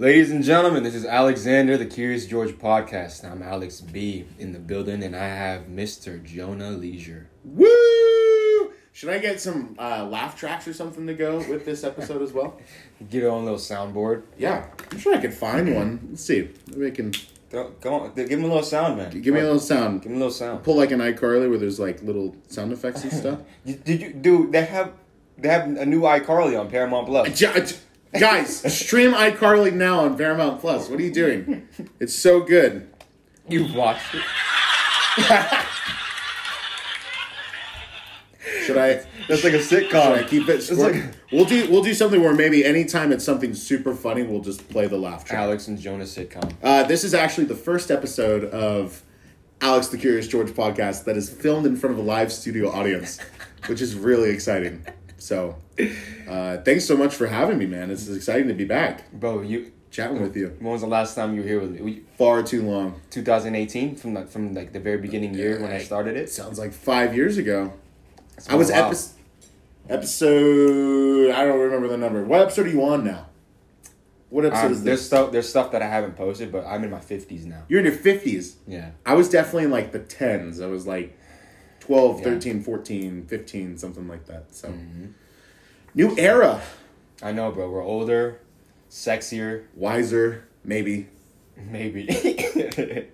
Ladies and gentlemen, this is Alexander, the Curious George podcast. I'm Alex B in the building, and I have Mr. Jonah Leisure. Woo! Should I get some uh, laugh tracks or something to go with this episode as well? Get your own little soundboard. Yeah, I'm sure I could find one. Let's see. Maybe I can Go, go on, give him a little sound, man. give me a little sound. Give him a little sound. Pull like an iCarly where there's like little sound effects and stuff. Did you do? They have they have a new iCarly on Paramount Plus. J- j- Guys, stream iCarly now on Paramount Plus. What are you doing? It's so good. You've watched it. Should I? That's like a Should I sitcom. keep it? It's like we'll do we'll do something where maybe anytime it's something super funny, we'll just play the laugh track. Alex and Jonah sitcom. Uh, this is actually the first episode of Alex the Curious George podcast that is filmed in front of a live studio audience, which is really exciting. So, uh, thanks so much for having me, man. It's exciting to be back Bro, you. chatting with you. When was the last time you were here with me? We- Far too long. 2018 from like from like the very beginning year when I started It sounds like five years ago. I was epi- episode. I don't remember the number. What episode are you on now? What episode Um, is there's this? stuff there's stuff that I haven't posted, but I'm in my 50s now. You're in your fifties. Yeah. I was definitely in like the tens. I was like 12, Yeah. 13, 14, 15, something like that. So, Mm-hmm. new era. I know, bro. We're older, sexier, Wiser, maybe. maybe.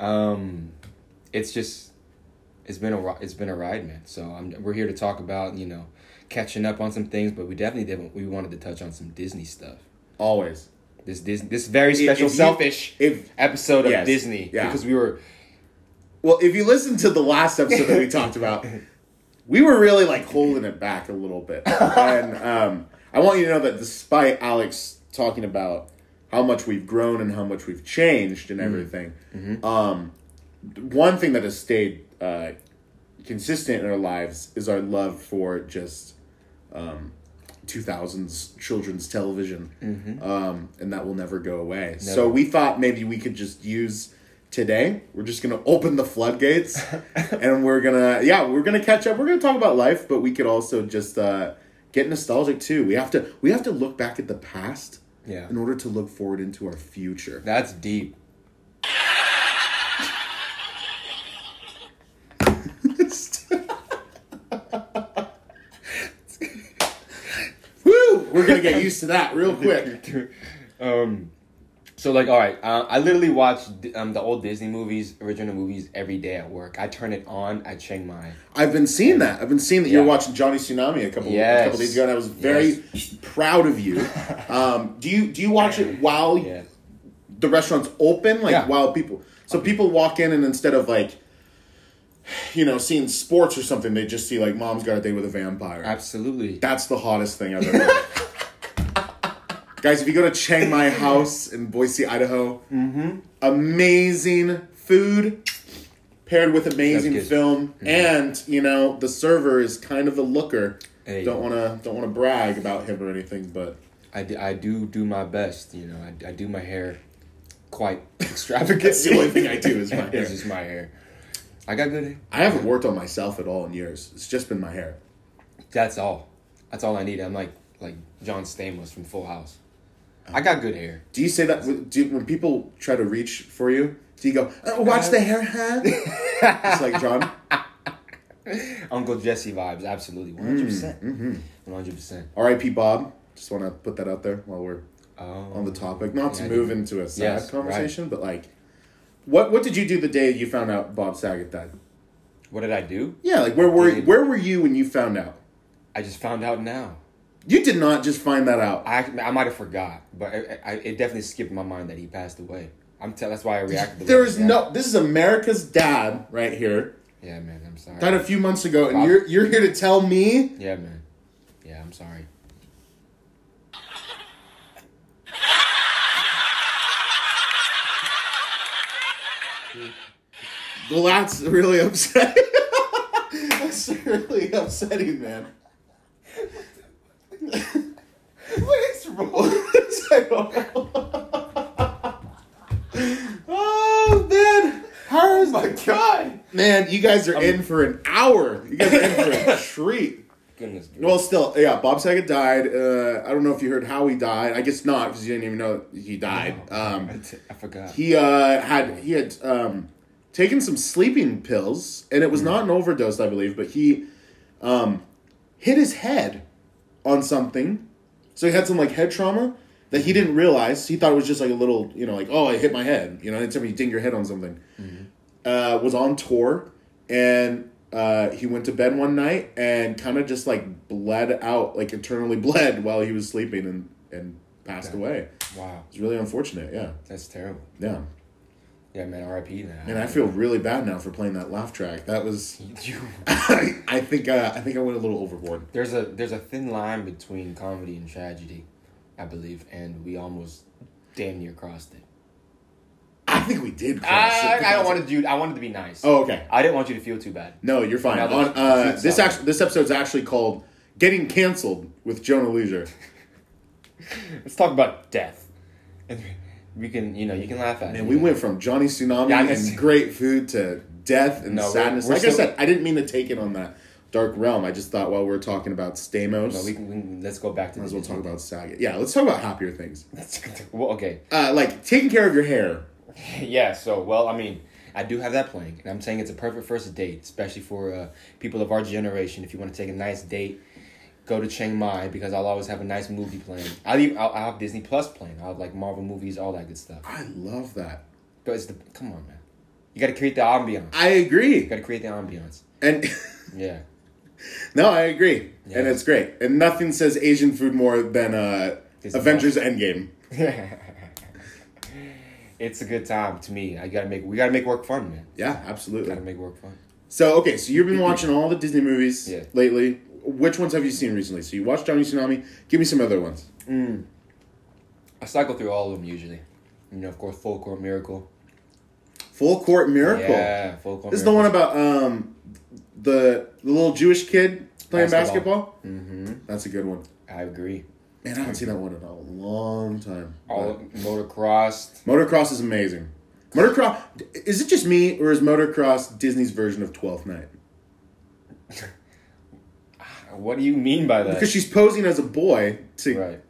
um, it's just it's been a it's been a ride, man. So I'm we're here to talk about you know catching up on some things, but we definitely did we wanted to touch on some Disney stuff. Always. This Disney this very special if you- selfish If episode of Yes, Disney yeah. because we were Well, if you listen to the last episode that we talked about, we were really like holding it back a little bit. And um, I want you to know that despite Alex talking about how much we've grown and how much we've changed and everything, um, one thing that has stayed uh, consistent in our lives is our love for just um, 2000s children's television. Um, and that will never go away. So we thought maybe we could just use today. We're just to open the floodgates and we're to, yeah, we're to catch up. We're to talk about life, but we could also just uh, get nostalgic too. We have to, we have to look back at the past yeah in order to look forward into our future. that's deep. Woo! We're to get used to that real quick. um, so like, all right, uh, I literally watch um, the old Disney movies, original movies, every day at work. I turn it on at Chiang Mai. I've been seeing that. I've been seeing that you're watching Johnny Tsunami a couple a couple days ago, and I was very proud of you. Um, do you do you watch it while Yeah, the restaurant's open, like Yeah. while people? So people walk in and instead of like, you know, seeing sports or something, they just see like mom's got a date with a vampire. absolutely. That's the hottest thing I've ever. Guys, if you go to Chiang Mai House in Boise, Idaho, Mm-hmm. amazing food paired with amazing good. Mm-hmm. film, and you know the server is kind of a looker. Hey. Don't want to don't want to brag about him or anything, but I, d- I do do my best. You know, I, I do my hair quite extravagant. That's the only thing I do is my hair. It's just my hair. I got good hair. I haven't worked on myself at all in years. It's just been my hair. That's all. That's all I need. I'm like like John Stamos from Full House. I got good hair. Do you say that do, when people try to reach for you? Do you go, oh, watch the hair, huh? it's like John. Uncle Jesse vibes, absolutely, one hundred percent, Mm-hmm. one hundred percent. R.I.P. Bob. Just want to put that out there while we're Oh, on the topic. Not to Yeah, I move into a sad Yes, conversation, but like, what what did you do the day you found out Bob Saget died? What did I do? Yeah, like where were where were you when you found out? I just found out now. You did not just find that out. I I might have forgot, but I, I, it definitely skipped my mind that he passed away. I'm tell that's why I reacted. the There is no. This is America's dad right here. Yeah, man. I'm sorry. Died a few months ago, and Bob. you're you're here to tell me Yeah, man. Yeah, I'm sorry. Well, that's really upsetting. that's really upsetting, man. What is wrong? oh man, how is my god. man? You guys are in for an hour. You guys are in for a treat. Goodness. Well, still, yeah. Bob Saget died. Uh, I don't know if you heard how he died. I guess not because you didn't even know he died. Um, I, t- I forgot. he uh, had he had um, taken some sleeping pills, and it was not an overdose, I believe, but he um, hit his head on something, so he had some like head trauma that he didn't realize. He thought it was just like a little, you know, like oh, I hit my head. You know, anytime you ding your head on something. Uh, was on tour, and uh, he went to bed one night and kind of just like bled out, like internally bled while he was sleeping, and and passed away. wow, It's really unfortunate. Yeah, that's terrible. yeah. Yeah, man. R.I.P. Now. And I feel really bad now for playing that laugh track. That was, You, I think, uh, I think I went a little overboard. there's a there's a thin line between comedy and tragedy, I believe, and we almost damn near crossed it. I think we did. cross I, it. I don't want to do. I wanted to be nice. Oh, okay. I didn't want you to feel too bad. No, you're fine. On, uh, this actually, this episode's actually called "Getting Canceled" with Jonah Leisure. Let's talk about death, and we can, you know, you can laugh at And it. we went from Johnny Tsunami Yeah, and great food to death and No, we're- sadness. we're like I said, I didn't mean to take it on that dark realm. I just thought while we were talking about Stamos, No, we can, we. Let's go back to might as well talk about Saget. Yeah, let's talk about happier things. well, okay. Uh, like taking care of your hair. Yeah, so well, I mean, I do have that playing, and I'm saying it's a perfect first date, especially for uh, people of our generation. If you want to take a nice date, go to Chiang Mai because I'll always have a nice movie playing. I'll, even, I'll, I'll have Disney Plus playing. I'll have like Marvel movies, all that good stuff. I love that. But it's the come on, man. You got to create the ambiance. I agree. You got to create the ambiance. And Yeah. no, I agree. Yeah. And it's great. And nothing says Asian food more than uh, Disney Avengers Endgame. it's a good time to me. I gotta make. We gotta make work fun, man. Yeah, absolutely. Gotta make work fun. So okay, so you've been watching all the Disney movies Yeah. lately. Which ones have you seen recently? So you watched Johnny Tsunami. Give me some other ones. I cycle through all of them usually. You know, of course, Full Court Miracle. Full Court Miracle. Yeah, Full Court. This is the one about um the the little Jewish kid playing basketball. Basketball. Mm-hmm. That's a good one. I agree. Man, I haven't seen that one in a long time. All motocross. Motocross is amazing. Motocross is it just me or is Motocross Disney's version of Twelfth Night? What do you mean by that? Because she's posing as a boy to right.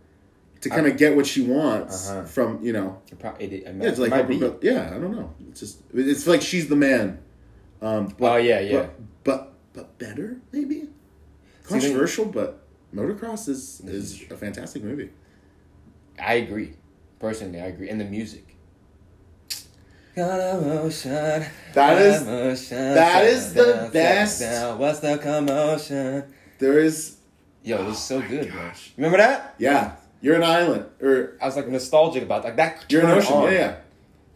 to kind of get what she wants Uh-huh. from you know. It pro- it, it, Yeah, it's like might be. yeah, I don't know. It's just it's like she's the man. Um, but, Oh, yeah, yeah. But but, but better maybe. See, then- Controversial, but Motocross is is a fantastic movie. I agree. Personally, I agree. And the music. Commotion. That is- commotion, that is the best. down. What's the commotion? There is Yo, it was so oh my good, bro. gosh. Remember that? yeah, you're an island or I was like nostalgic about like that. you're an ocean. on. Yeah, yeah.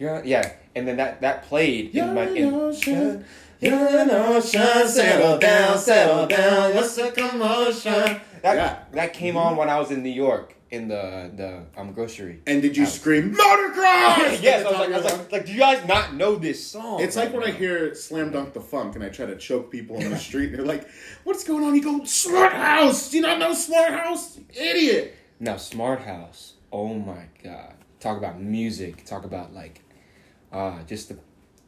You're, yeah, and then that that played You're in my an in, ocean. You're an ocean, settle down, settle down. What's the commotion? That Yeah. that came on when I was in New York in the the um grocery. And did you House. scream Motocross? yes, I was like, I was like, like, do you guys not know this song? It's like when I hear Slam Dunk the Funk and I try to choke people on the street and they're like, "What's going on?" You go, "Smart House." Do you not know Smart House? Idiot. now Smart House. Oh my god! Talk about music. Talk about like, uh, just the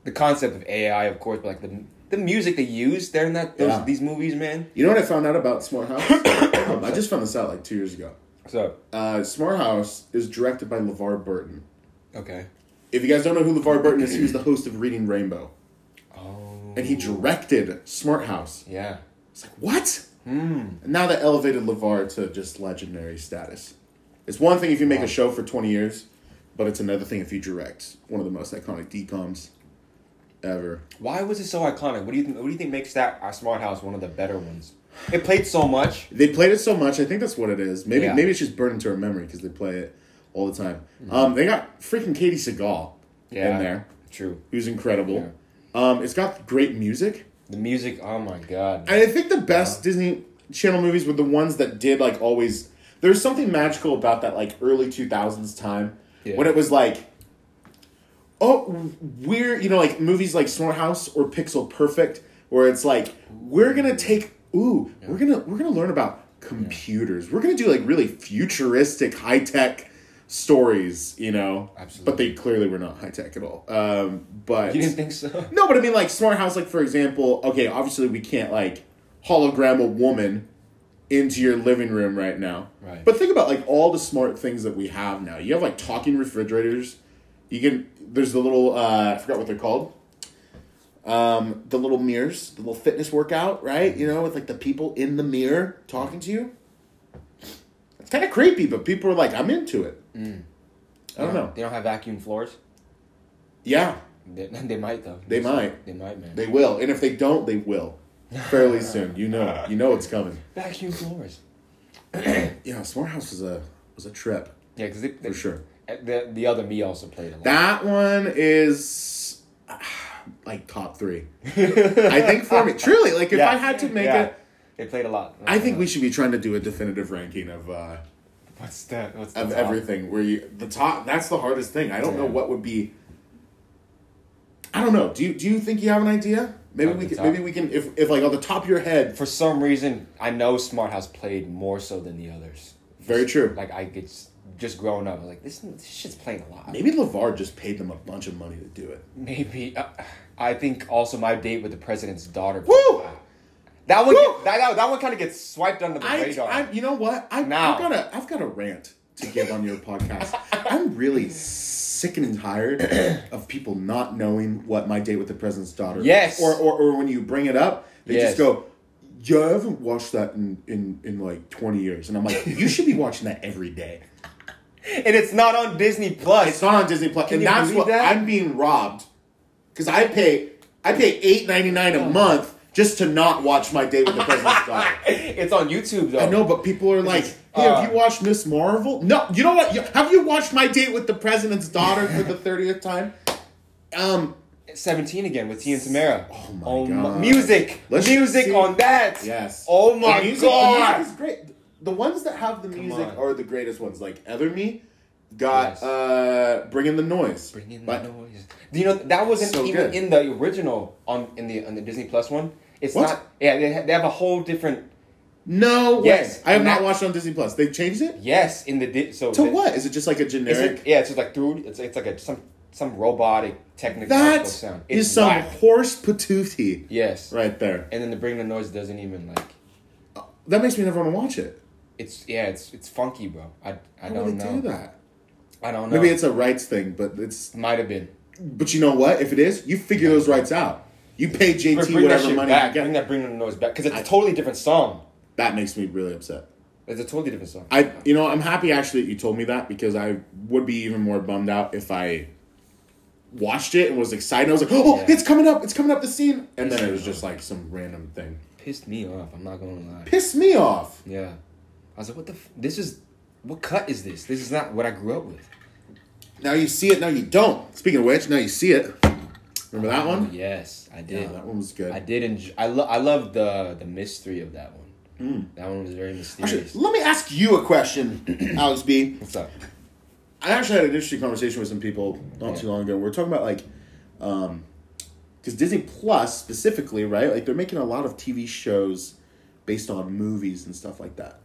the concept of AI, of course, but like the the music they use there in that those, Yeah. these movies, man. You know what I found out about Smart House? I just found this out like two years ago. So Uh, Smart House is directed by LeVar Burton. okay. If you guys don't know who LeVar Burton is, he was the host of Reading Rainbow. Oh. And he directed Smart House. Yeah. It's like, what? Hmm. And now that elevated LeVar to just legendary status. It's one thing if you make Wow. a show for 20 years, but it's another thing if you direct one of the most iconic DCOMs ever. Why was it so iconic? What do you think? What do you think makes that Smart House one of the better ones? It played so much. They played it so much, I think that's what it is. Maybe Yeah. maybe it's just burned into her memory because they play it all the time. Um, they got freaking Katey Sagal Yeah. in there, True. who's incredible. Um, it's got great music. The music. Oh my god. And I think the best Disney Channel movies were the ones that did like always. There's something magical about that like early 2000s time Yeah. when it was like, oh, we're you know like movies like Smart House or Pixel Perfect, where it's like we're gonna take ooh we're gonna we're gonna learn about computers. We're gonna do like really futuristic high tech stories, you know. Absolutely. But they clearly were not high tech at all. Um, but you didn't think so? no, but I mean, like Smart House, like for example, okay, obviously we can't like hologram a woman into your living room right now. Right. But think about like all the smart things that we have now. You have like talking refrigerators. You can there's the little uh, I forgot what they're called. Um, the little mirrors, the little fitness workout, right? You know, with like the people in the mirror talking to you. It's kind of creepy, but people are like, I'm into it. Mm. I don't know. They don't have vacuum floors. Yeah, They, they might though. They might. They might, man. they will, and if they don't, they will, fairly soon. You know, you know it's coming. vacuum floors. Yeah, Smart House was a was a trip Yeah, because for sure. the the other me also played a lot. That one is like top three. I think for me, truly, like if Yeah. I had to make Yeah. it, They played a lot. I think we should be trying to do a definitive ranking of uh, What's that? What's of top? everything. Where you the top? That's the hardest thing. I don't know what would be. I don't know. Do you do you think you have an idea? Maybe we can. top? Maybe we can. If if like on the top of your head, For some reason, I know Smart House played more so than the others. very true. Like I get just growing up, like this, this shit's playing a lot. Maybe LeVar just paid them a bunch of money to do it. Maybe uh, I think also my date with the president's daughter. Woo! That one, Woo! that, that, that one kind of gets swiped under the I, radar. I, you know what? I, Now. I've got a, I've got a rant to give on your podcast. I'm really sick and tired of people not knowing what my date with the president's daughter. is. Yes. Or, or, or when you bring it up, they Yes. just go, "Yeah, I haven't watched that in, in, in like 20 years," and I'm like, "You should be watching that every day." And it's not on Disney Plus. It's not on Disney Plus, and you that's believe what that? I'm being robbed because I pay I pay eight ninety nine a month just to not watch my date with the president's daughter. it's on YouTube though. I know, but people are like, "Hey, Uh, have you watched Miss Marvel?" No, you know what? You- Have you watched My Date with the President's Daughter for the thirtieth time? Um, Seventeen again with Tia and Tamera. Oh my Oh God. music, Let's music see- on that. yes. Oh my music- the god. music is great. The ones that have the music on. are the greatest ones. Like Other Me got Yes. uh, Bring in the Noise. Bring in But- the noise. Do you know that wasn't So even good. in the original on in the on the Disney Plus one? It's What? not. Yeah, they, ha- they have a whole different. No way. Yes, I have not watched it on Disney Plus. They've changed it Yes, in the di- so to the- what? Is it just like a generic? it, yeah, it's just like through. It's it's like a some some robotic technical That sound. is It's some whack. horse patootie Yes, right there. and then the bring the noise doesn't even like. That makes me never want to watch it. It's yeah, it's it's funky, bro. I I How don't would know. do that? I don't know. Maybe it's a rights thing, but it's. might have been. But you know what? If it is, you figure those rights out. You pay JT bring whatever money back. you Bring get. that bring the noise back because it's a totally different song. That makes me really upset. It's a totally different song. I, you know, I'm happy actually that you told me that because I would be even more bummed out if I watched it and was excited. I was like, oh, Yeah. it's coming up, it's coming up the scene, and then it was just like some random thing. Pissed me off. I'm not gonna lie. Pissed me off. Yeah, I was like, what the? F- this is what cut is this? This is not what I grew up with. Now you see it, now you don't. Speaking of which, now you see it. Remember that one? yes, I did. Yeah, that one was good. I did enjoy. I lo- I love the the mystery of that one. That one was very Actually, mysterious. let me ask you a question, Alex B. What's up? I actually had an interesting conversation with some people not too long ago. We are talking about like, um, because Disney Plus specifically, right? Like they're making a lot of TV shows based on movies and stuff like that.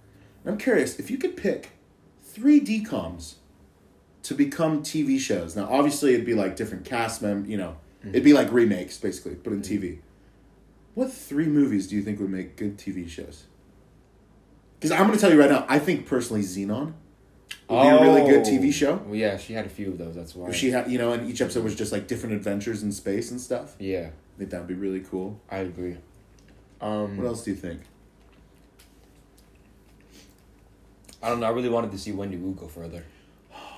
I'm curious if you could pick three DCOMs to become TV shows. Now, obviously, it'd be like different cast mem. You know, it'd be like remakes basically, but in TV. What three movies do you think would make good TV shows? Because I'm going to tell you right now, I think personally, Zenon would be a really good TV show. Well, yeah, she had a few of those. That's why. She had, you know, and each episode was just like different adventures in space and stuff. yeah, I think that would be really cool. I agree. Um, What else do you think? I don't know. I really wanted to see Wendy Wu go further.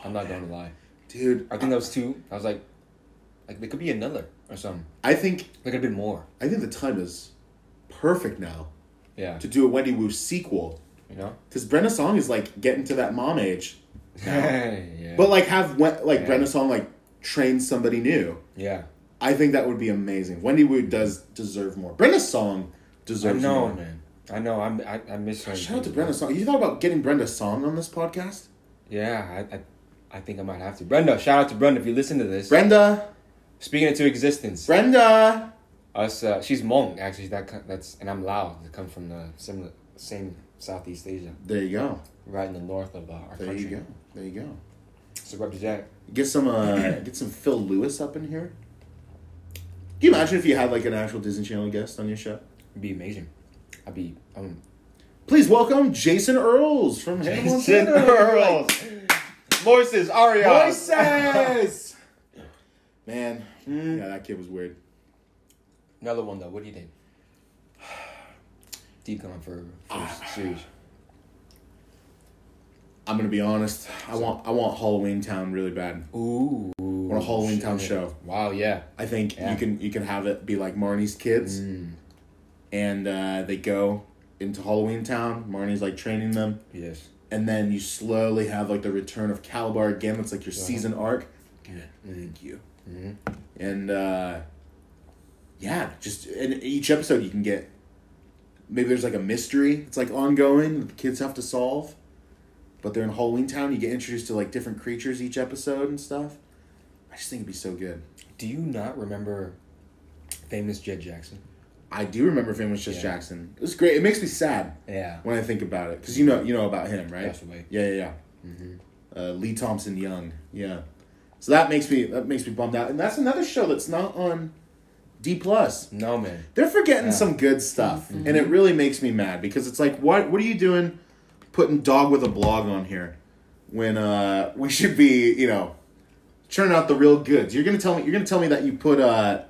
I'm not gonna lie. Dude, I think that was two. I was like, like there could be another or something. I think There could have been more. I think the time is perfect now Yeah, to do a Wendy Wu sequel you know. because Brenda Song is like getting to that mom age, yeah. but like have like Yeah. Brenda Song like train somebody new. yeah. I think that would be amazing. Wendy Wu does deserve more. Brenda Song I deserves know, more. man. I know. I'm. I, I miss her. Shout out to Brenda Song. You thought about getting Brenda Song on this podcast? Yeah, I, I, I think I might have to. Brenda, shout out to Brenda if you listen to this. Brenda, Speaking into existence. Brenda. Us, uh, she's Hmong actually. That that's and I'm Lao. That come from the similar same Southeast Asia, There you go. right in the north of uh, our There country. you go. There you go. So represent. Get some uh get some Phil Lewis up in here. Can you imagine if you had like an actual Disney Channel guest on your show? It'd be amazing. I'd be. Um, Please welcome Jason Earles from Hannah Jason Montana. Earles. Moises Arias. Voices! Man, yeah, that kid was weird. Another one though. What do you think? DCOM for first series. I'm gonna be honest. I want I want Halloween Town really bad. Ooh. I want a Halloween Town show. Wow. Yeah. I think Yeah. you can you can have it be like Marnie's kids, Mm. And uh, they go into Halloween Town. Marnie's like training them, Yes. and then you slowly have like the return of Kalabar again. It's like your Uh-huh. season arc. Yeah. Thank you. hmm And uh, yeah, just in each episode you can get maybe there's like a mystery. It's like ongoing that the kids have to solve. But they're in Halloween Town. You get introduced to like different creatures each episode and stuff. I just think it'd be so good. Do you not remember famous Jett Jackson? I do remember Famous Jett Yeah. Jackson. It was great. It makes me sad Yeah. when I think about it because you know you know about him, right? Away. Yeah, yeah, yeah. Mm-hmm. Uh, Lee Thompson Young. Yeah. So that makes me that makes me bummed out, and that's another show that's not on D plus. No man. They're forgetting Yeah. some good stuff, and it really makes me mad because it's like, what what are you doing, putting dog with a blog on here, when uh we should be you know, churning out the real goods. You're gonna tell me you're gonna tell me that you put uh.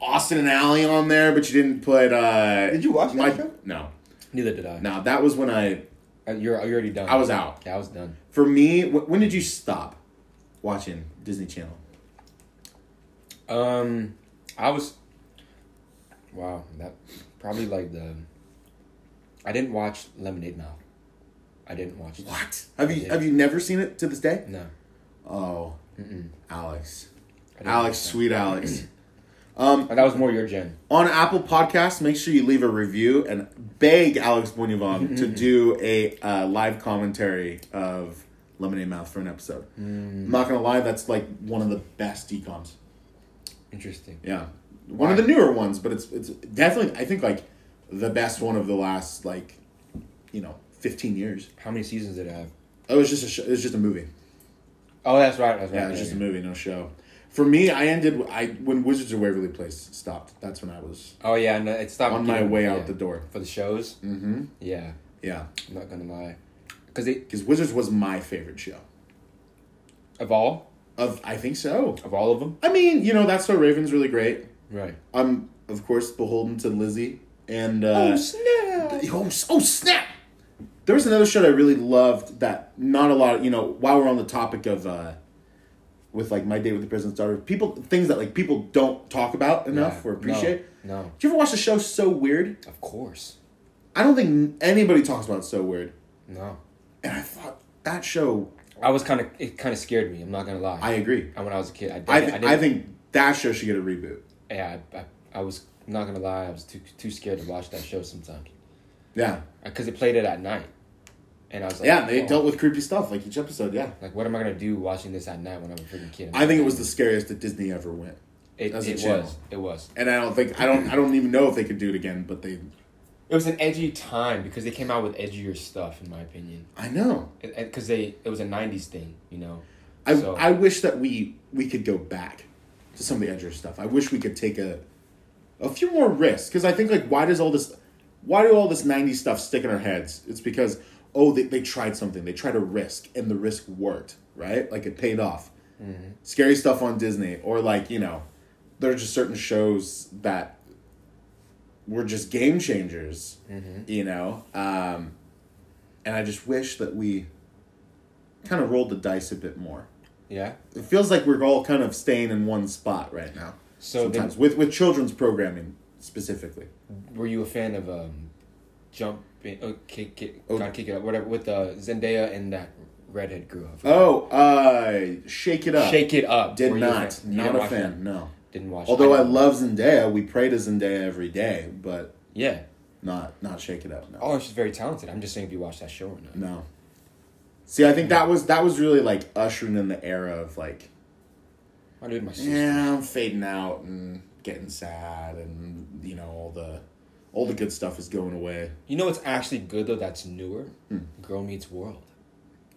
Austin and Ally on there, but you didn't put. uh Did you watch that show? No, Neither did I. no, that was when I Uh, You're you're already done. I was out. Yeah, I was done. For me, wh- when did you stop watching Disney Channel? Um, I was. Wow, that probably like the. I didn't watch Lemonade Mouth. I didn't watch. that. What have you Yeah. have you never seen it to this day? No. Oh, Mm-mm. Alex, I didn't Alex, watch that. sweet Alex. Um, that was more your gen. on Apple Podcasts, make sure you leave a review and beg Alex Bonyavam to do a uh, live commentary of Lemonade Mouth for an episode. I'm not gonna lie, that's like one of the best DCOMs. Interesting. Yeah, one of the newer ones, but it's it's definitely I think like the best one of the last like you know fifteen years. How many seasons did it have? Oh, it was just a sh- it was just a movie. Oh, that's right. That's right. Yeah, it was just a movie, no show. For me, I ended I when Wizards of Waverly Place stopped. That's when I was Oh yeah, and it stopped on my way yeah. out the door. for the shows. Mm-hmm. Yeah, Yeah, I'm not gonna lie, because it because Wizards was my favorite show. of all Of I think so. of all of them. I mean, you know, that's so Raven's really great. Right. I'm of course beholden to Lizzie and uh, snap! oh, oh snap! There was another show that I really loved that not a lot. You know, while we're on the topic of uh, with like my date with the president's daughter, people things that like people don't talk about enough Yeah. or appreciate. No, no, Did you ever watch the show So Weird? of course. I don't think anybody talks about So Weird, No, and I thought that show. I was kind of it. Kind of scared me. I'm not gonna lie. I agree. And when I was a kid, I did. I I, didn't, I think that show should get a reboot. Yeah, I, I, I was not gonna lie. I was too too scared to watch that show sometimes Yeah, uh, because it played it at night, and I was like, yeah, they dealt with creepy stuff like each episode. Yeah, Like, what am I gonna do watching this at night when I'm a freaking kid? I think it was the scariest that Disney ever went. It, as a it channel. was. It was. and I don't think I don't I don't even know if they could do it again. But they, It was an edgy time because they came out with edgier stuff, in my opinion. I know. Because they it was a '90s thing, you know. I So- I wish that we we could go back to some of the edgier stuff. I wish we could take a a few more risks because I think like why does all this why do all this '90s stuff stick in our heads? It's because oh they they tried something they tried a risk and the risk worked right like it paid off. Scary stuff on Disney or like you know there are just certain shows that were just game changers. You know, um, and I just wish that we kind of rolled the dice a bit more Yeah. it feels like we're all kind of staying in one spot right now. So sometimes with with children's programming specifically. were you a fan of um, Jump? In, oh, kick it, Oh. kick it up, whatever. With uh, Zendaya and that redhead girl. Oh, uh, shake it up. Shake it up. Did Were you a not, not a fan. that? No. Didn't watch. Although I didn't- love Zendaya, we pray to Zendaya every day, but Yeah. not not shake it up. No. Oh, she's very talented. I'm just saying if you watch that show or not. No. See, I think that was that was really like ushering in the era of like, I did my sister. yeah, I'm fading out and getting sad, and you know all the all the good stuff is going away. You know what's actually good though? That's newer. Hmm. Girl Meets World.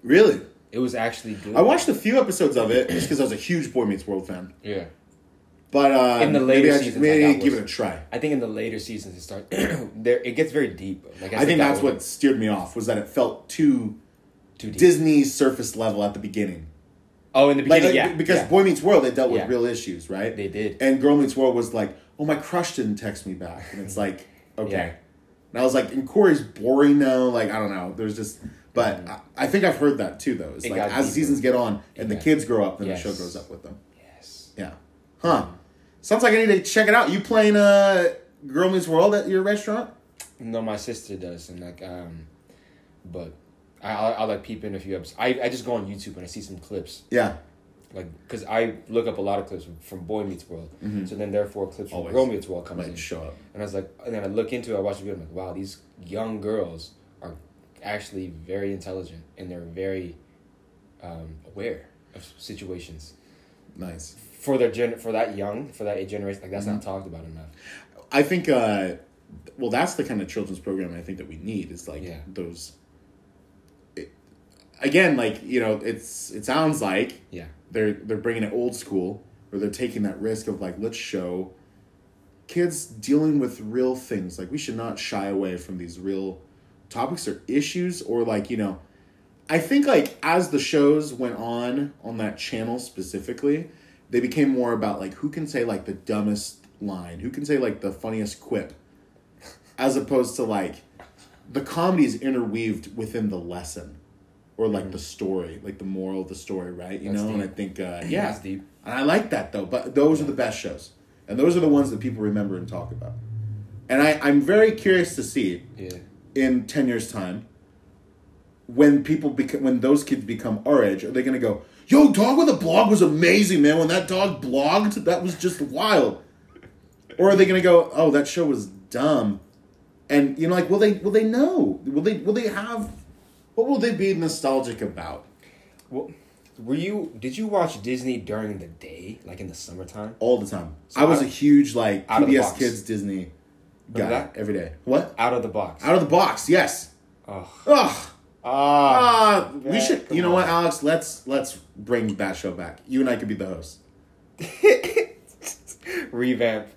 Really, It was actually good. I watched a few episodes of it just because I was a huge Boy Meets World fan. Yeah. But uh, In the maybe later I should seasons, maybe I give was- it a try. I think in the later seasons it starts there. It gets very deep. Like I they think that's what steered me off was that it felt too too deep. Disney surface level at the beginning. oh, in the beginning, like, yeah, because yeah. Boy Meets World, they dealt with Yeah. real issues, right? they did. And Girl Meets World was like, oh, my crush didn't text me back, and it's like, okay. Yeah. And I was like, and Corey's boring now. Like I don't know. There's just, but I, I think I've heard that too, though. It's It like as deeper. seasons get on and the kids grow up, then Yes. the show grows up with them. yes. Yeah. Huh. Sounds like I need to check it out. You playing uh Girl Meets World at your restaurant? No, my sister does, and like, um, but I I, I like peep in a few episodes. I I just go on YouTube and I see some clips, Yeah. Like because I look up a lot of clips from, from Boy Meets World. So then therefore clips from Always. Girl Meets World comes Might in, show up. and I was like, and then I look into it. I watch the video. I'm like, wow, these young girls are actually very intelligent and they're very um, aware of situations Nice. for their gen for that young for that age generation. Like that's not talked about enough. I think. uh Well, that's the kind of children's program I think that we need. Is like Yeah. those. Again, like you know, it's it sounds like Yeah. They're they're bringing it old school, or they're taking that risk of like let's show kids dealing with real things. Like we should not shy away from these real topics or issues, or like you know, I think like as the shows went on on that channel specifically, they became more about like who can say like the dumbest line, who can say like the funniest quip, as opposed to like the comedy is interweaved within the lesson or like the story, like the moral of the story, right? You That's know, and I think uh, yeah, That's deep. and I like that though. But those are the best shows, and those are the ones that people remember and talk about. And I, I'm very curious to see Yeah. in ten years' time when people become when those kids become our age, are they gonna go, "Yo, Dog with a Blog was amazing, man. When that dog blogged, that was just wild." Or are they gonna go, "Oh, that show was dumb," and you know, like, will they will they know? Will they will they have? What will they be nostalgic about? Well, were you? Did you watch Disney during the day, like in the summertime? all the time. So I was out- a huge like out of the PBS box. Kids Disney guy that? every day. What? Out of the box. Out of the box, yes. Oh. Ugh. Ah. Ah, we man, should. You know what. Alex? Let's let's bring that show back. You and I could be the host. Revamp.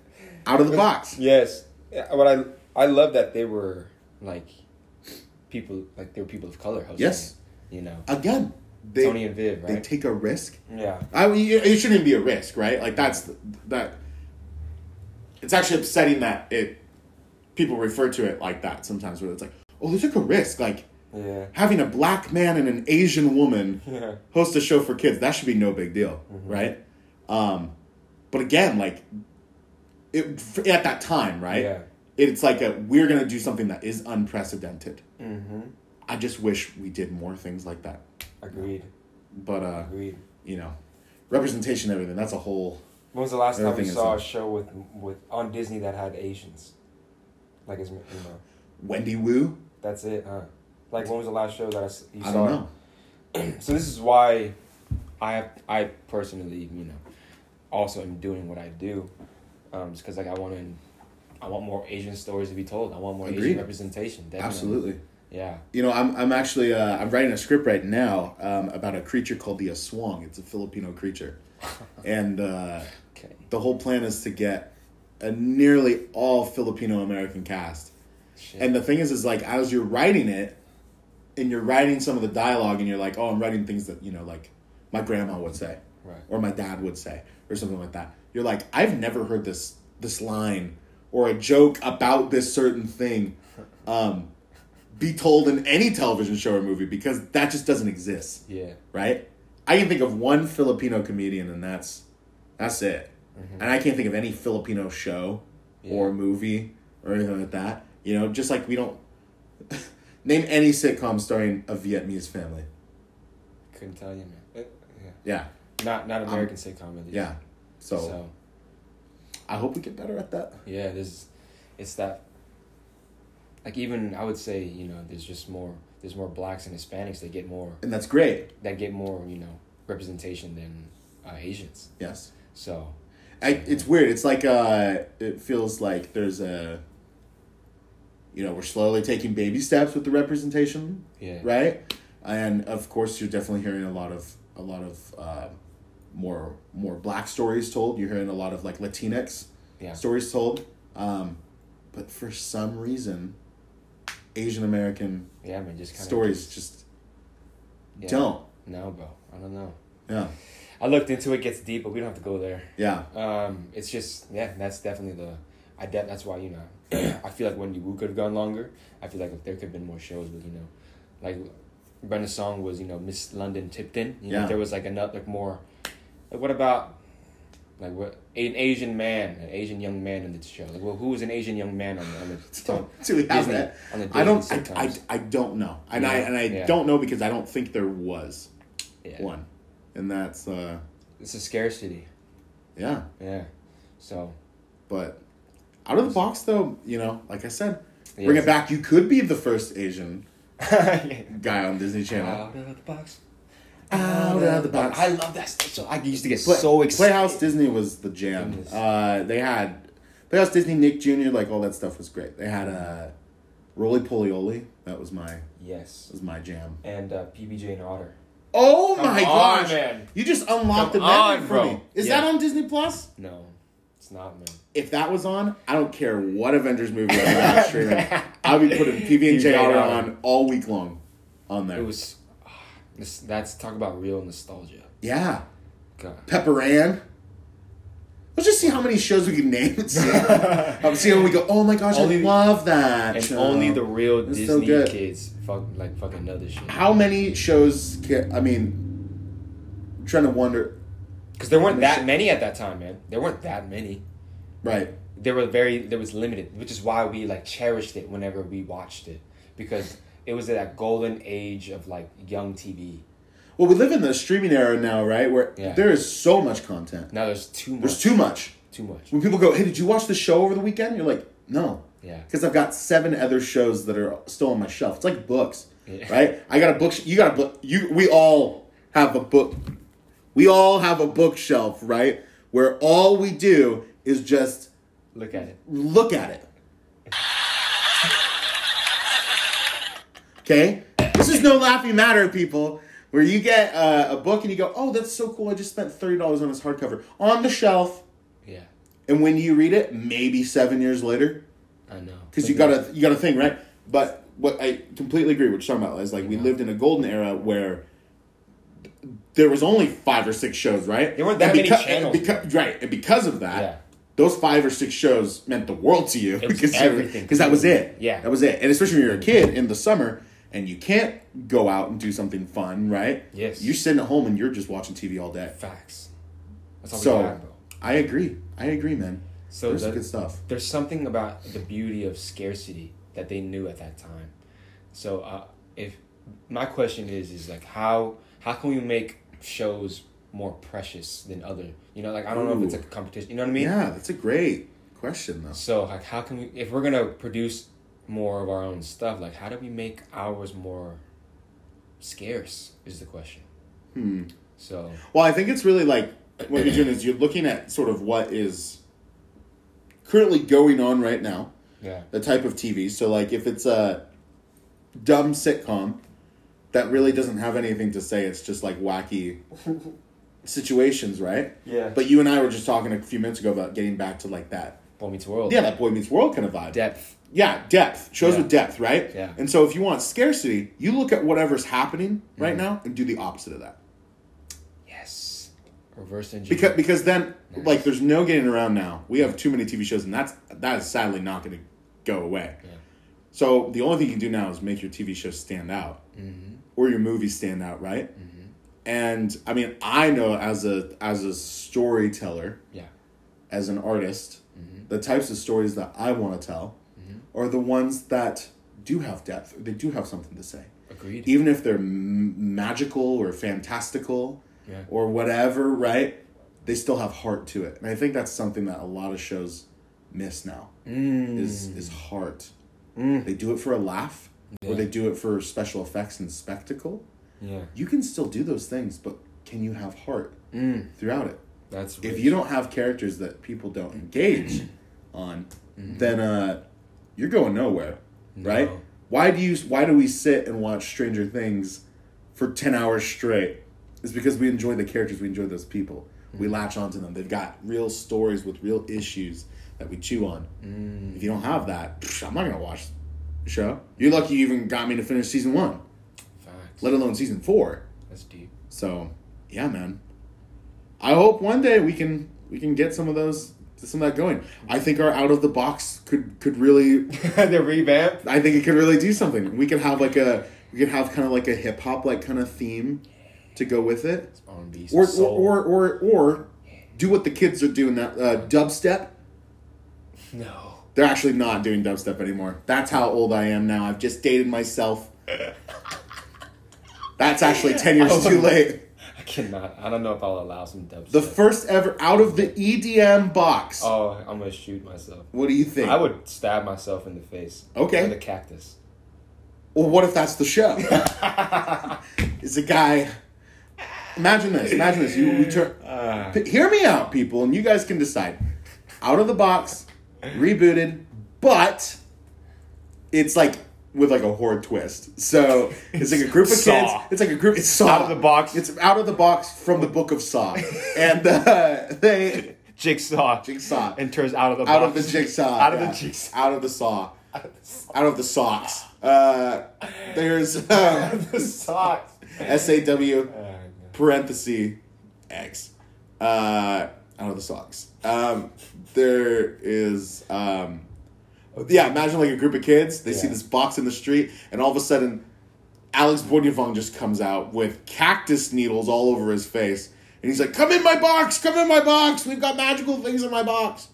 Out of the box. Yes. Yeah, But I I love that they were like people like they were people of color hosting. Yes. it, you know. Again, they Tony and Viv, right? they take a risk. yeah. I mean, it shouldn't be a risk, right? Like that's that. It's actually upsetting that it people refer to it like that sometimes, where it's like, oh, they took a risk, like. Yeah. having a black man and an Asian woman Yeah. host a show for kids, that should be no big deal, Mm-hmm. right? Um, but again, like it at that time, right? Yeah. It's like a we're gonna do something that is unprecedented. Mm-hmm. I just wish we did more things like that. Agreed. But uh, Agreed. you know, representation, everything. That's a whole. When was the last time you saw a show with with on Disney that had Asians? Like it's you know Wendy Wu. that's it, huh? Like when was the last show that I, you I saw? I don't know. So this is why I I personally you know also am doing what I do, um, just because like I want to I want more Asian stories to be told. I want more Agreed. Asian representation. Definitely. Absolutely. Yeah. You know, I'm I'm actually uh, I'm writing a script right now um, about a creature called the aswang. It's a Filipino creature, and. Uh, Okay. the whole plan is to get a nearly all Filipino American cast. Shit. And the thing is, is like as you're writing it, and you're writing some of the dialogue, and you're like, oh, I'm writing things that you know, like my grandma would say, Right. or my dad would say, or something like that. You're like, I've never heard this this line or a joke about this certain thing um, be told in any television show or movie because that just doesn't exist yeah. right? I can think of one Filipino comedian, and that's that's it. And I can't think of any Filipino show or movie or anything like that. You know, just like we don't name any sitcom starring a Vietnamese family. Couldn't tell you, man. Yeah. Yeah, Not not American sitcom at yeah. So, So I hope we get better at that. yeah, there's it's that like even I would say you know there's just more there's more blacks and Hispanics that get more And that's great. that get more you know representation than uh, Asians. Yes. So I, it's weird. It's like uh, it feels like there's a, you know, we're slowly taking baby steps with the representation yeah, right? And of course, you're definitely hearing a lot of a lot of uh, more more black stories told. You're hearing a lot of like Latinx Yeah. stories told. Um, but for some reason, Asian American Yeah, man. Just stories just yeah. don't. No, bro. I don't know. Yeah, I looked into it. Gets deep, but we don't have to go there. yeah, Um, it's just yeah, that's definitely the. I de- that's why you know, I feel like Wendy Wu could have gone longer. I feel like if there could have been more shows with you know, like Brenda's song was you know Miss London Tipton. You know, Yeah. there was like another like more. Like what about, like what an Asian man, an Asian young man in the show? Like well, who was an Asian young man on the on the have Disney- that? on the I don't. I, I. I don't know, and I and I yeah. don't know because I don't think there was yeah. one, and that's uh It's a scarcity. yeah. Yeah, so But out of the box, though, you know, like I said, bring it back. You could be the first Asian guy on Disney Channel. Out of the box. Out of the box. I love that. stuff. So I used to get Play- so excited. Playhouse Disney was the jam. Uh, they had Playhouse Disney, Nick Jr., like all that stuff was great. They had a uh, Roly Polioli. That was my Yes. was my jam. And uh, PBJ and Otter. Oh Come my on, gosh! man. You just unlocked Come the memory on, for bro. me. Is Yeah. that on Disney Plus? No, it's not, man. If that was on, I don't care what Avengers movie I got streaming. I'll be putting PB and J Otter Otter. on all week long. On there. It was. This, that's talk about real nostalgia. yeah. God. Pepper Ann. Let's just see how many shows we can name and see. I'm seeing when we go, oh my gosh, Only- I love that. And show." only the real It's Disney so good. kids fuck like fucking know this shit. How many shows can, I mean, I'm trying to wonder. Because there weren't that many at that time, man. There weren't that many. Right. There were very. There was limited, which is why we like cherished it whenever we watched it, because it was that golden age of like young TV. Well, we live in the streaming era now, right? Where Yeah. there is so much content. Now there's too much. There's too much. Too much. When people go, hey, did you watch the show over the weekend? You're like, no. Yeah. Because I've got seven other shows that are still on my shelf. It's like books, Yeah. right? I got a book. You got a book. You. We all have a book. We all have a bookshelf, right? Where all we do is just Look at it. look at it. Okay, this is no laughing matter, people. Where you get uh, a book and you go, "Oh, that's so cool! I just spent thirty dollars on this hardcover on the shelf." Yeah. And when you read it, maybe seven years later, I know. because you got a you got a thing right. But what I completely agree with what you're talking about is like we lived in a golden era where there was only five or six shows, right? There weren't that And many channels. and beca- right, and because of that, Yeah. those five or six shows meant the world to you because everything. because that was it. Yeah. that was it. And especially when you're a kid in the summer and you can't go out and do something fun, right? Yes. you're sitting at home and you're just watching TV all day. Facts. That's all So we bro. I agree. I agree, man. So There's the- good stuff. there's something about the beauty of scarcity that they knew at that time. So uh, if my question is is like how how can we make shows more precious than other? You know, like I don't know if it's like a competition. You know what I mean? Yeah, that's a great question, though. So like how can we if we're gonna produce more of our own stuff, like how do we make ours more scarce is the question. Hmm. So Well, I think it's really like what you're doing is you're looking at sort of what is currently going on right now, yeah. the type of TV. So, like, if it's a dumb sitcom that really doesn't have anything to say, it's just like wacky situations, right? Yeah. But you and I were just talking a few minutes ago about getting back to like that, Boy Meets World. yeah, that Boy Meets World kind of vibe. Depth. Yeah, depth shows Yeah. with depth, right? Yeah. And so, if you want scarcity, you look at whatever's happening right Mm-hmm. now and do the opposite of that. Yes. Reverse engineering. because because then Nice. like there's no getting around now. We have too many TV shows, and that's that is sadly not going to go away. Yeah. So the only thing you can do now is make your TV show stand out, Mm-hmm. or your movie stand out, right? And I mean, I know as a as a storyteller, Yeah. as an artist, Mm-hmm. the types of stories that I want to tell are the ones that do have depth. They do have something to say Agreed. even if they're m- magical or fantastical Yeah. or whatever, right? They still have heart to it, and I think that's something that a lot of shows miss now. Mm. Is is heart? Mm. They do it for a laugh, or they do it for special effects and spectacle. Yeah. You can still do those things, but can you have heart Mm. throughout it? That's If you don't have characters that people don't engage on, Mm-hmm. then uh, you're going nowhere, right? Why do you? Why do we sit and watch Stranger Things for ten hours straight It's because we enjoy the characters, we enjoy those people. We latch onto them. They've got real stories with real issues that we chew on. If you don't have that, psh, I'm not gonna watch the show. You're lucky you even got me to finish season one, Facts. let alone season four. That's deep. So yeah, man. I hope one day we can we can get some of those some of that going. I think our out of the box could could really the revamp. I think it could really do something. We could have like a we could have kind of like a hip hop like kind of theme to go with it, or or, or or or do what the kids are doing that uh, dubstep. no. They're actually not doing dubstep anymore. That's how old I am now. I've just dated myself. That's actually ten years too late. I cannot. I don't know if I'll allow some dubstep. The first ever out of the EDM box. oh, I'm gonna shoot myself. What do you think? I would stab myself in the face. Okay. With a cactus. Well, what if that's the show? It's a guy. Imagine this. Imagine this. You, you turn. Ah. P- hear me out, people, and you guys can decide. Out of the box, rebooted, but it's like with like a horror twist. So it's like a group of kids. It's like a group. It's Saw. Out of the box. It's out of the box from the book of Saw, and uh, they Jigsaw. Jigsaw. Enters out of the out of the jigsaw. Out of yeah. the jigsaw. Out of the saw. Out of the saw. Out of the socks. Uh, there's um, the socks. S A W Oh, parenthesis X. Uh, out of the socks. Um, there is um, yeah. Imagine like a group of kids. They see this box in the street, and all of a sudden, Alex Bourniavon just comes out with cactus needles all over his face, and he's like, "Come in my box! Come in my box! We've got magical things in my box."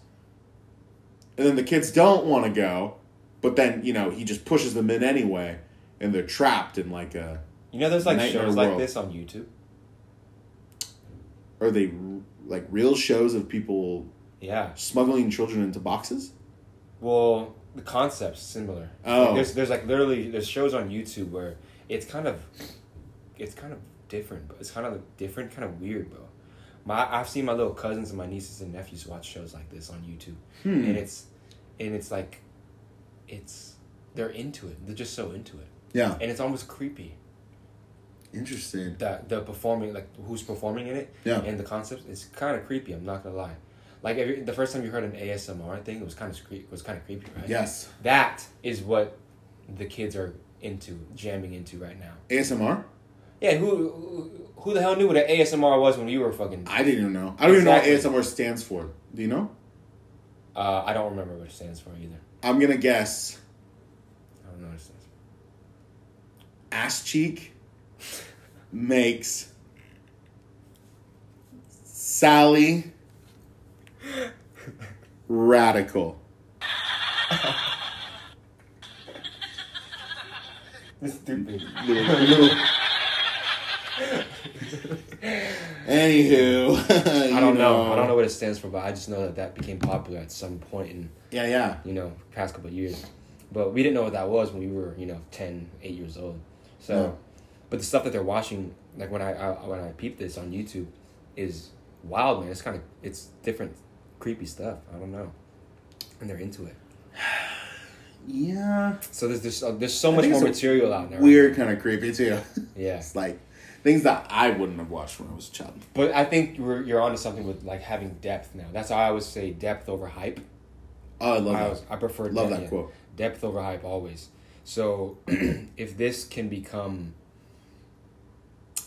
And then the kids don't want to go, but then you know he just pushes them in anyway, and they're trapped in like a. You know, there's like Nightmare shows like this on YouTube. Are they r- like real shows of people Yeah. smuggling children into boxes? Well, the concept's similar. Oh. Like, there's there's like literally there's shows on YouTube where it's kind of it's kind of different, but it's kind of like different, kind of weird, bro. My I've seen my little cousins and my nieces and nephews watch shows like this on YouTube, Hmm. and it's and it's like it's they're into it. They're just so into it, Yeah. and it's almost creepy. Interesting. that the performing like who's performing in it Yeah. and the concept it's kind of creepy i'm not gonna lie like every, the first time you heard an asmr thing it was kind of cre- was kind of creepy right Yes. that is what the kids are into jamming into right now ASMR? yeah who who, the hell knew what an asmr was when you were fucking I didn't even know. I don't even know what ASMR stands for. Do you know? uh, i don't remember what it stands for either I'm gonna guess i don't know what it stands for ass cheek makes Sally radical. stupid. Anywho, i don't know. i don't know what it stands for but i just know that that became popular at some point in Yeah, yeah. you know, past couple of years. But we didn't know what that was when we were, you know, 10, 8 years old. So, No. but the stuff that they're watching, like when I, I when I peep this on YouTube, is wild, man. It's kind of it's different, creepy stuff. I don't know, and they're into it. Yeah. So there's there's, uh, there's so I much more material out there. Weird, kind of creepy too. Yeah, It's like things that I wouldn't have watched when I was a child. but I think you're you're onto something with like having depth now. That's how I always say depth over hype. Oh, I love I, that. was, I prefer Love depth, that yeah. quote. Depth over hype always. So if this can become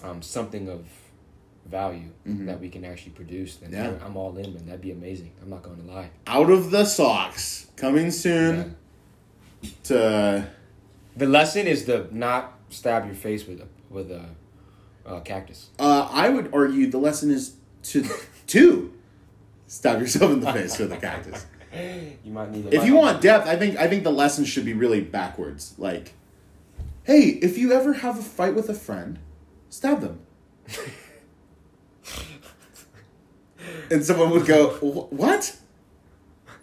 um, something of value Mhm. that we can actually produce, then Yeah. I'm all in, man. That'd be amazing. I'm not going to lie. Out of the socks, coming soon to The lesson is to not stab your face with a with a uh, cactus. Uh, I would argue the lesson is to to stab yourself in the face with a cactus. You might need. If you want depth, I think I think the lesson should be really backwards. Like, hey, if you ever have a fight with a friend, stab them. and someone would go, "What? What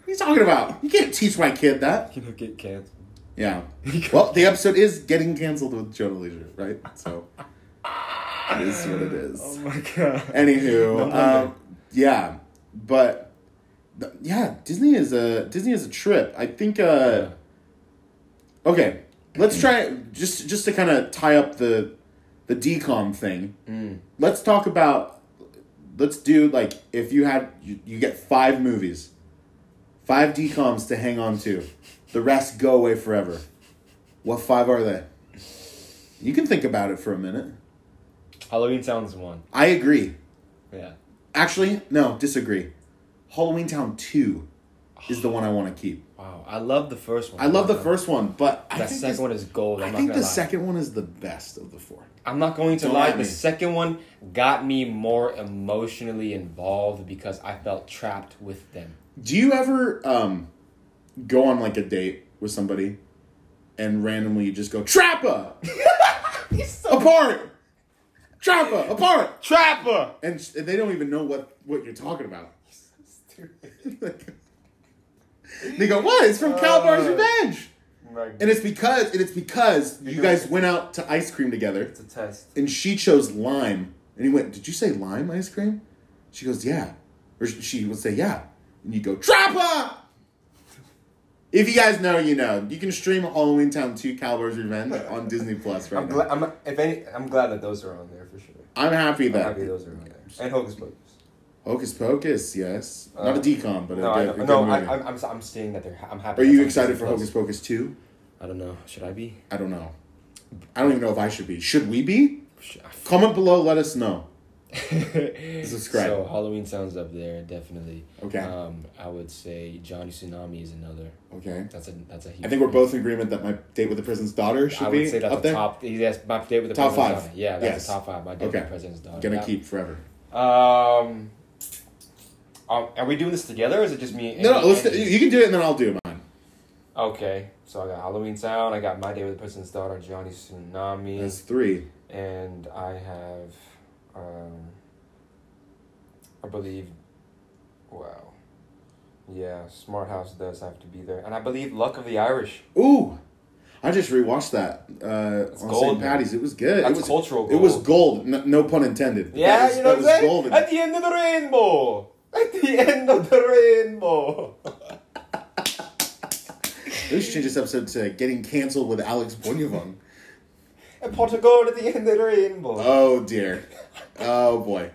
are you talking about? You can't teach my kid that." you know, get canceled. Yeah. Well, the episode is getting canceled with Jonah Leisure, right? So it is what it is. Oh my god. Anywho, No um, yeah, but th- yeah, Disney is a Disney is a trip. I think. Uh, okay, let's try just just to kind of tie up the the the DCOM thing. Mm. Let's talk about. Let's do like if you had you, you get five movies, five DCOMs to hang on to, the rest go away forever. What five are they? You can think about it for a minute. Halloweentown's one. I agree. Yeah. Actually, no, disagree. Halloweentown Two is the one I want to keep. Wow. I love the first one. I love the first one, but I That think second this- one is gold. I'm I not think gonna the lie. second one is the best of the four. I'm not going to Don't lie. lie The me. second one got me more emotionally involved because I felt trapped with them. Do you ever um, go on like a date with somebody and randomly just go trapper apart, trapper apart, Trapper. and s- and they don't even know what what you're talking about. they go, "What? It's from Kalabar's Uh, Revenge," and it's because and it's because you guys went out to ice cream together. It's a test. and she chose lime. And he went, "Did you say lime ice cream?" She goes, "Yeah," or she would say, "Yeah," and you go, "Trapper." If you guys know, you know. You can stream Halloweentown 2 Calabar's Revenge on Disney Plus right I'm now. glad. I'm if any. I'm glad that those are on there for sure. I'm happy I'm that happy those are on there. And Hocus Pocus. Hocus Pocus, yes, not Uh, a DCOM, but No, I, good, a know- good no. movie. I, I'm, I'm. I'm seeing that they're. I'm happy. Are you excited for Plus. Hocus Pocus 2? I don't know. Should I be? I don't know. I don't even know if I should be. Should we be? Should Comment below. Let us know. Subscribe. So Halloween sounds up there definitely. Okay. Um, I would say Johnny Tsunami is another. Okay. That's a that's a. Huge I think we're both in agreement that my date with the president's daughter should I be would say that's up the there. top. Yes, my date with the Top president's five. daughter. Yeah, that's Yes. the top five. My date with the president's daughter. Gonna Yeah. keep forever. Um, um, are we doing this together, or is it just me? No, no, let's, you can do it and then I'll do mine. Okay, so I got Halloweentown. I got My Day with the President's Daughter, Johnny Tsunami, That's three. and I have, um, I believe, wow, yeah, Smart House does have to be there, and I believe Luck of the Irish. Ooh, I just rewatched that uh, on gold, St. Patty's. It was good. That's it was cultural It was gold. gold. No, no pun intended. Yeah, was- you know that what I'm saying? At the end of the rainbow. At the end of the rainbow. We should change this episode to getting canceled with Alex Bonavong. A pot of gold at the end of the rainbow. Oh dear. Oh boy.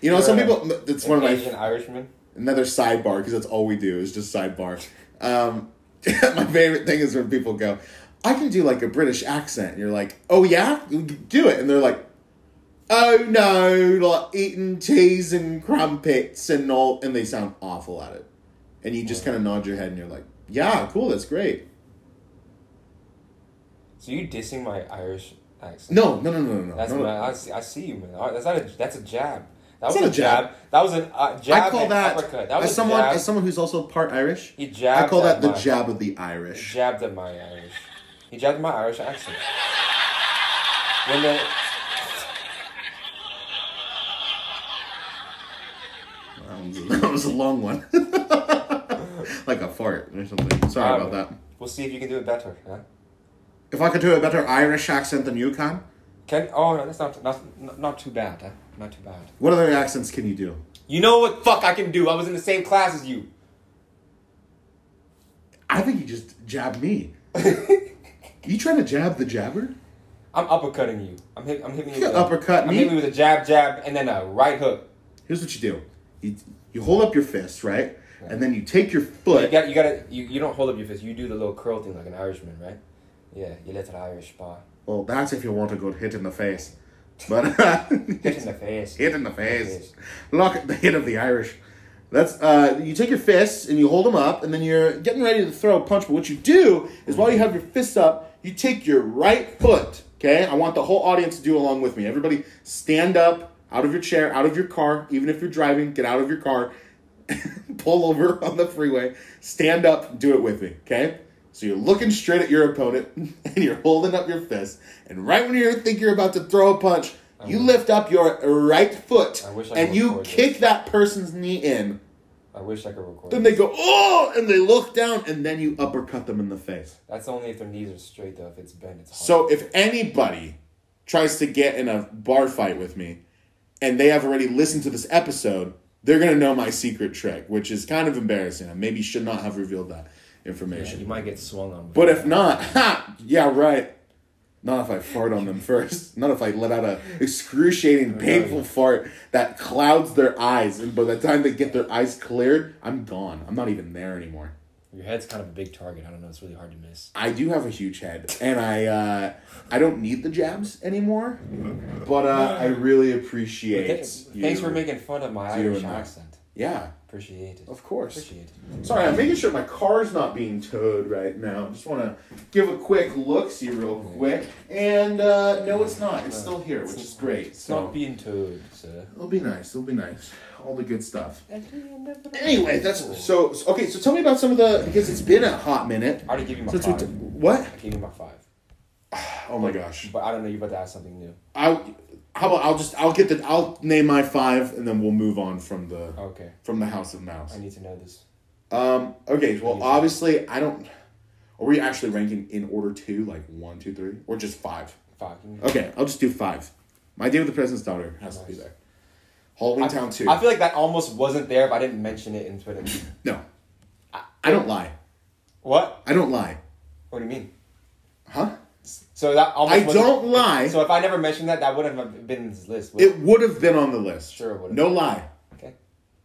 You know, some Yeah. people. It's one of my Asian Irishman. another sidebar because that's all we do is just sidebar. Um, my favorite thing is when people go, "I can do like a British accent." And you're like, "Oh yeah, do it," and they're like, "Oh no, like eating teas and crumpets and all," and they sound awful at it, and you just kind of nod your head and you're like, "Yeah, cool, that's great." So you dissing my Irish accent? No, no, no, no, no. That's no, no. I see, I see you, man. That's not a. That's a jab. That It's was a a jab. jab. That was an uh, jab. I call that, uppercut. That was as someone jab. as someone who's also part Irish. he jabbed. I call that the my, jab of the He Irish. jabbed at my Irish. He jabbed at my Irish accent. When the That was, that was a long one. like a fart or something. Sorry Um, about that. we'll see if you can do it better. Huh? If I could do a better Irish accent than you can, Can oh no, that's not not not too bad. Huh? Not too bad. what other accents can you do? You know what? Fuck, I can do. I was in the same class as you. I think you just jabbed me. you trying to jab the jabber? I'm uppercutting you. I'm hit, I'm hitting you. You with a- uppercut I'm me? hitting you with a jab, jab, and then a right hook. Here's what you do. You, you hold up your fist, right? And then you take your You foot. got you gotta you, you don't hold up your fist. You do the little curl thing like an Irishman, right? Yeah, you let it Irish spot. Well, that's if you want a good hit in the face. But Hit in the face. hit in the face. Look at the hit of the Irish. That's uh, you take your fists and you hold them up, and then you're getting ready to throw a punch. But what you do is while you have your fists up, you take your right foot. Okay, I want the whole audience to do along with me. Everybody, stand up out of your chair, out of your car. Even if you're driving, get out of your car, pull over on the freeway, stand up, do it with me. Okay. So you're looking straight at your opponent and you're holding up your fist. And right when you think you're about to throw a punch, you lift up your right foot I I and you kick this. that person's knee in. I wish I could record. Then they go, oh, and they look down and then you uppercut them in the face. That's only if their knees are straight though. If it's bent, it's hard. So if anybody tries to get in a bar fight with me and they have already listened to this episode, they're going to know my secret trick, which is kind of embarrassing. I maybe should not have revealed that yeah, information. you might get swung on. But if not, ha, yeah, right. Not if I fart on them first. Not if I let out a excruciating, painful fart that clouds their eyes, and by the time they get their eyes cleared, I'm gone. I'm not even there anymore. Your head's kind of a big target. I don't know. It's really hard to miss. I do have a huge head, and I uh, I don't need the jabs anymore. But uh, I really appreciate. Thanks, you thanks for making fun of my Irish accent. Yeah, Appreciate it. of course. Appreciate it. Sorry, I'm making sure my car's not being towed right now. Just want to give a quick look, see real quick, and uh, no, it's not. It's still here, which is great. It's So not being towed, sir. it'll be nice. It'll be nice. All the good stuff. Anyway, that's so. so- Okay, so tell me about some of the because it's been a hot minute. I already gave you my Since five. t- what? I gave you my five. Oh my gosh. But I don't know. You're about to ask something new. I. How about I'll just I'll get the I'll name my five and then we'll move on from the Okay. from the House of Mouse. I need to know this. Um. Okay. Well, obviously, I don't. Are we actually ranking in order two, like one, two, three, or just five? Five. Okay, I'll just do five. My Day with the President's Daughter has to be there. Halloween I, Town two. I feel like that almost wasn't there if I didn't mention it in Twitter. no, I, I don't lie. what? I don't lie. What do you mean? Huh? So that almost. I don't lie. So if I never mentioned that, that wouldn't have been in this list. would It would have been on the list. Sure it would've. No lie. Okay.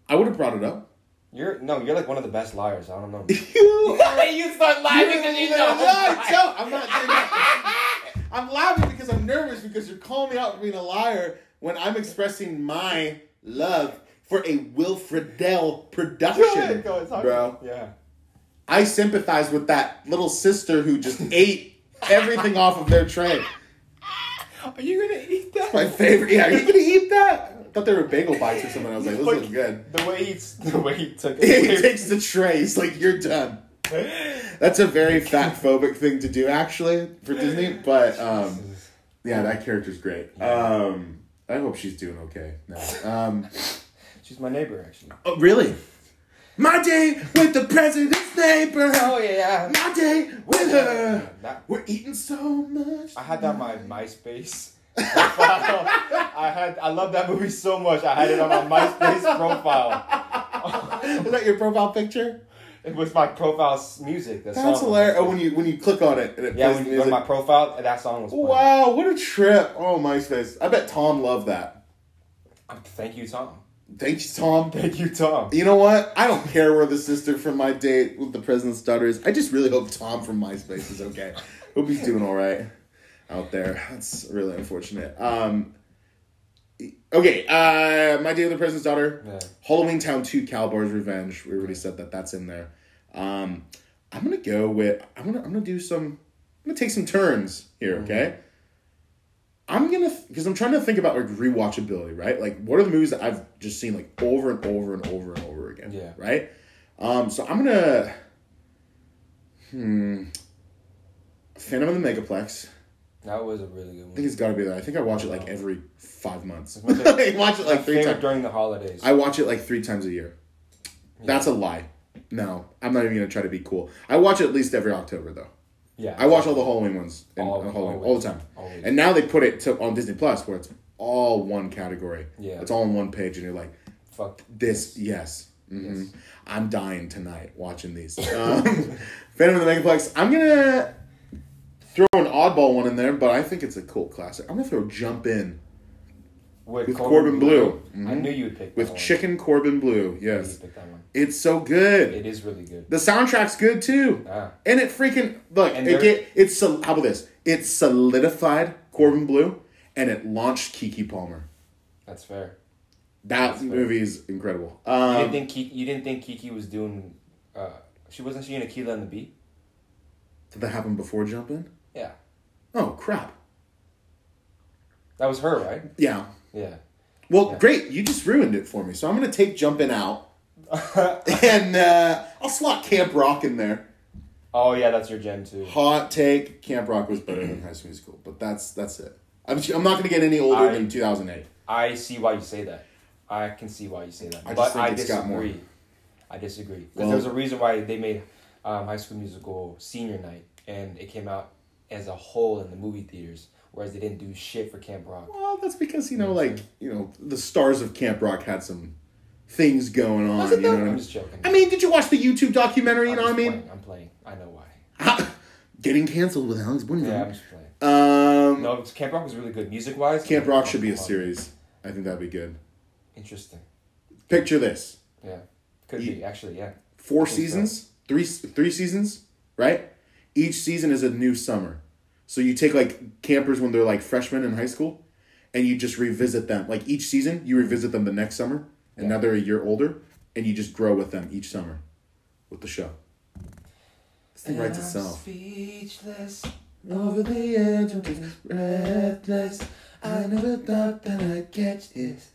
I would have brought it up. You're no, you're like one of the best liars. I don't know. you you start laughing because you know. No, I'm not that. I'm laughing because I'm nervous because you're calling me out for being a liar when I'm expressing my love for a Wilfredell production, Go ahead, bro. Yeah. I sympathize with that little sister who just ate everything off of their tray. Are you gonna eat that? My favorite. Yeah, are you gonna eat that? I thought they were bagel bites or something. I was like, this looks good. The way he the way he took it. he takes the tray. He's like, you're done. That's a very fat phobic thing to do, actually, for Disney. But um, yeah, that character's great. Um, I hope she's doing okay now. Um, She's my neighbor, actually. oh, really? My day with the president's neighbor. Oh yeah. My day with her. That, We're eating so much. I had that on my MySpace. profile. I had I love that movie so much. I had it on my MySpace profile. Is that your profile picture? It was my profile s- music. The That's song. hilarious. Oh, when you when you click on it and it yeah, plays when you go to my profile, that song was playing. Wow, what a trip! Oh, MySpace. I bet Tom loved that. Um, Thank you, Tom. Thanks, Tom. Thank you, Tom. You know what? I don't care where the sister from my date with the president's daughter is. I just really hope Tom from MySpace is okay. hope he's doing all right out there. That's really unfortunate. Um, okay, uh, my date with the president's daughter. Yeah. Halloweentown Two, Kalabar's Revenge. We already said that. That's in there. Um, I'm gonna go with. I'm gonna. I'm gonna do some. I'm gonna take some turns here. Okay. I'm gonna because I'm trying to think about like rewatchability, right? Like, what are the movies that I've just seen like over and over and over and over again? Yeah. Right. Um. So I'm gonna. Hmm. Phantom of the Megaplex. That was a really good one. I think it's got to be that. I think I watch it like every five months. I watch it like three times. during the holidays. I watch it like three times a year. That's a lie. No, I'm not even gonna try to be cool. I watch it at least every October though. Yeah. I watch all the Halloween ones in, All- Halloween all the time. And now they put it to, on Disney Plus where it's all one category. Yeah. It's all on one page, and you're like, Fuck. this, yes. hmm I'm dying tonight watching these. Um, Phantom of the Megaplex. I'm gonna throw an oddball one in there, but I think it's a cult classic. I'm gonna throw Jump In With Corbin Bleu. I Mhm. knew you would pick with one. Chicken Corbin Bleu. I knew Yes, you'd pick that one. it's so good. It is really good. The soundtrack's good too. Ah. And it freaking look. And it get, it's how about this? It solidified Corbin Bleu, and it launched Keke Palmer. That's fair. That fair. movie is incredible. You Um, didn't think Keke, you didn't think Keke was doing? Uh, she wasn't she in Akeelah and the Bee? did that happen before Jump In? Yeah, Oh crap! that was her, right? Yeah. Yeah. Well, Yeah. great. You just ruined it for me. So I'm gonna take Jumping out, and uh, I'll slot Camp Rock in there. Oh yeah, that's your gen too. Hot take: Camp Rock was better than High School Musical, but that's that's it. I'm, I'm not gonna get any older I- than 2008. I see why you say that. I can see why you say that. I but I it's got more. disagree. I disagree. Because Well- there's a reason why they made um, High School Musical senior night, and it came out as a whole in the movie theaters, whereas they didn't do shit for Camp Rock. Well, that's because you know, like you know, the stars of Camp Rock had some things going on. You know what I'm just joking. I mean, did you watch the YouTube documentary? You I'm know what I mean? playing. I'm playing. I know why. Getting canceled with Alex Bunny. Yeah, I'm just playing. Um, No, Camp Rock was really good music wise. Camp Rock should be a series. I think that'd be good. Interesting. Picture this: Yeah, could You- be actually. Yeah. four think so. seasons, three three seasons, right? Each season is a new summer. So you take like campers when they're like freshmen in high school, and you just revisit them. Like each season, you revisit them the next summer, and now they're a year older, and you just grow with them each summer, with the show. This thing writes itself. Speechless. Over the edge, I'm breathless. I never thought that I'd catch this